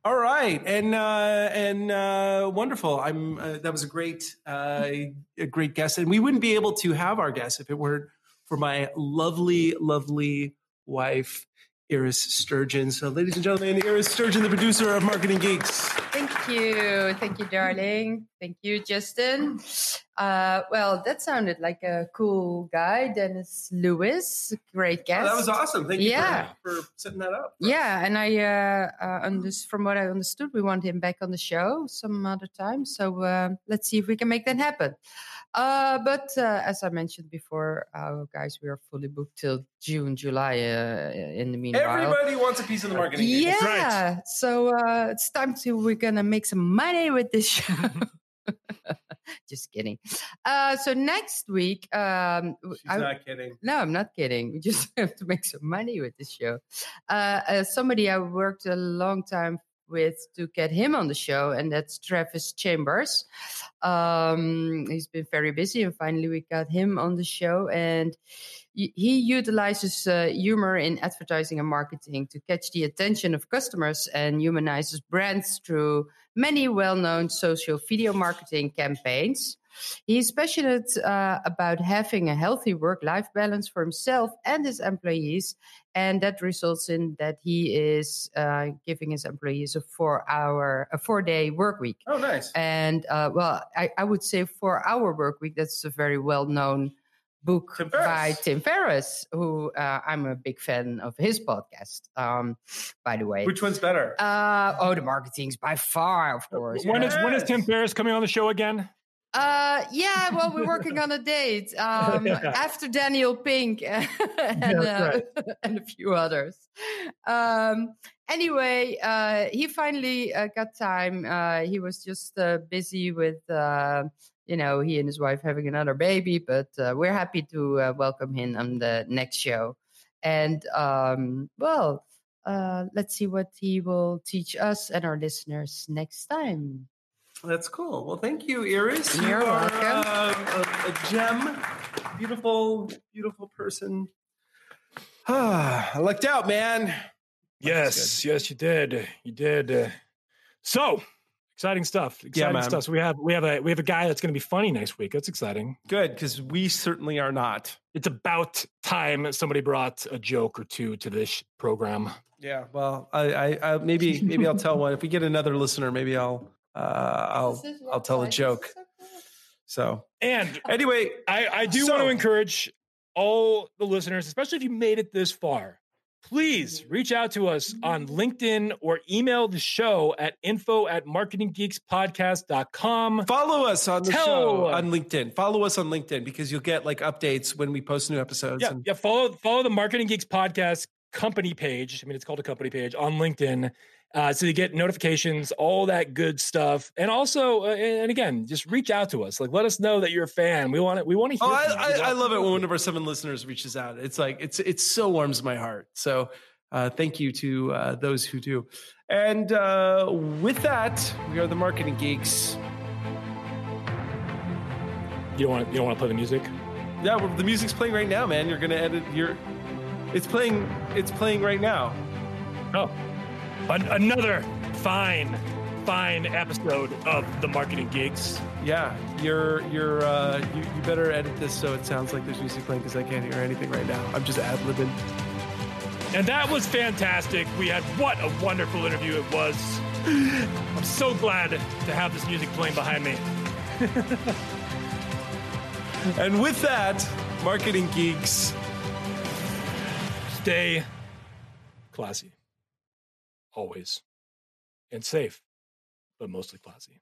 All right, and uh, and uh, wonderful. I'm uh, that was a great uh, a great guest, and we wouldn't be able to have our guest if it weren't for my lovely lovely wife. Iris Sturgeon. So, ladies and gentlemen, Iris Sturgeon, the producer of Marketing Geeks. Thank you. Thank you, darling. Thank you, Justin. Uh, well, that sounded like a cool guy, Dennis Lewis. Great Oh, guest. that was awesome. Thank you Yeah. for, for setting that up. Yeah, and I, uh, uh, under- from what I understood, we want him back on the show some other time. So uh, let's see if we can make that happen. Uh, but uh, as I mentioned before, uh, guys, we are fully booked till June, July. Uh, in the meanwhile, Everybody wants a piece of the marketing. Geeks. yeah. right. So uh, it's time to we're gonna make some money with this show. Just kidding. Uh, so next week, um, She's I- not kidding. no, I'm not kidding. We just have to make some money with this show. Uh, uh, somebody I worked a long time with to get him on the show, and that's Travis Chambers. Um, he's been very busy, and finally we got him on the show. And he utilizes uh, humor in advertising and marketing to catch the attention of customers and humanizes brands through many well-known social video marketing campaigns. He's passionate uh, about having a healthy work life balance for himself and his employees. And that results in that he is uh, giving his employees a four hour, a four day work week. Oh, nice. And uh, well, I, I would say four hour work week. That's a very well known book Tim by Tim Ferriss, who uh, I'm a big fan of his podcast, um, by the way. Which one's better? Uh, oh, the marketing's by far, of course. When is when is Tim Ferriss coming on the show again? Uh, yeah, well, we're working on a date um, Yeah. after Daniel Pink and, uh, and a few others. Um, anyway, uh, he finally uh, got time. Uh, he was just uh, busy with, uh, you know, he and his wife having another baby, but uh, we're happy to uh, welcome him on the next show. And, um, well, uh, let's see what he will teach us and our listeners next time. That's cool. Well, thank you, Iris. You You're welcome. um, a, a gem, beautiful, beautiful person. Ah, I lucked out, man. Yes, yes, you did. You did. Uh, so exciting stuff. Exciting man. stuff. So we have we have a we have a guy that's going to be funny next week. That's exciting. Good, because we certainly are not. It's about time somebody brought a joke or two to this program. Yeah. Well, I, I, I maybe, maybe I'll tell one. If we get another listener, maybe I'll, uh, I'll, I'll tell a joke. So And anyway, I, I do So- want to encourage all the listeners, especially if you made it this far, please reach out to us on LinkedIn or email the show at info at marketinggeekspodcast.com. follow us on the Tell- show on LinkedIn. Follow us on LinkedIn because you'll get like updates when we post new episodes. Yeah, and- yeah. Follow follow the Marketing Geeks podcast company page. I mean, it's called a company page on LinkedIn, Uh, so you get notifications, all that good stuff, and also, uh, and again, just reach out to us. Like, let us know that you're a fan. We want it. We want to hear. Oh, I. I, I love it when one of our seven listeners reaches out. It's like it's it so warms my heart. So uh, thank you to uh, those who do. And uh, with that, we are the marketing geeks. You don't want. You don't want to play the music. Yeah, well, the music's playing right now, man. You're gonna edit your. It's playing. It's playing right now. Oh, An- another fine, fine episode of the Marketing Geeks. Yeah, you're you're uh, you, you better edit this so it sounds like there's music playing because I can't hear anything right now. I'm just ad libbing. And that was fantastic. We had what a wonderful interview it was. I'm so glad to have this music playing behind me. And with that, marketing geeks. Stay classy, always, and safe, but mostly classy.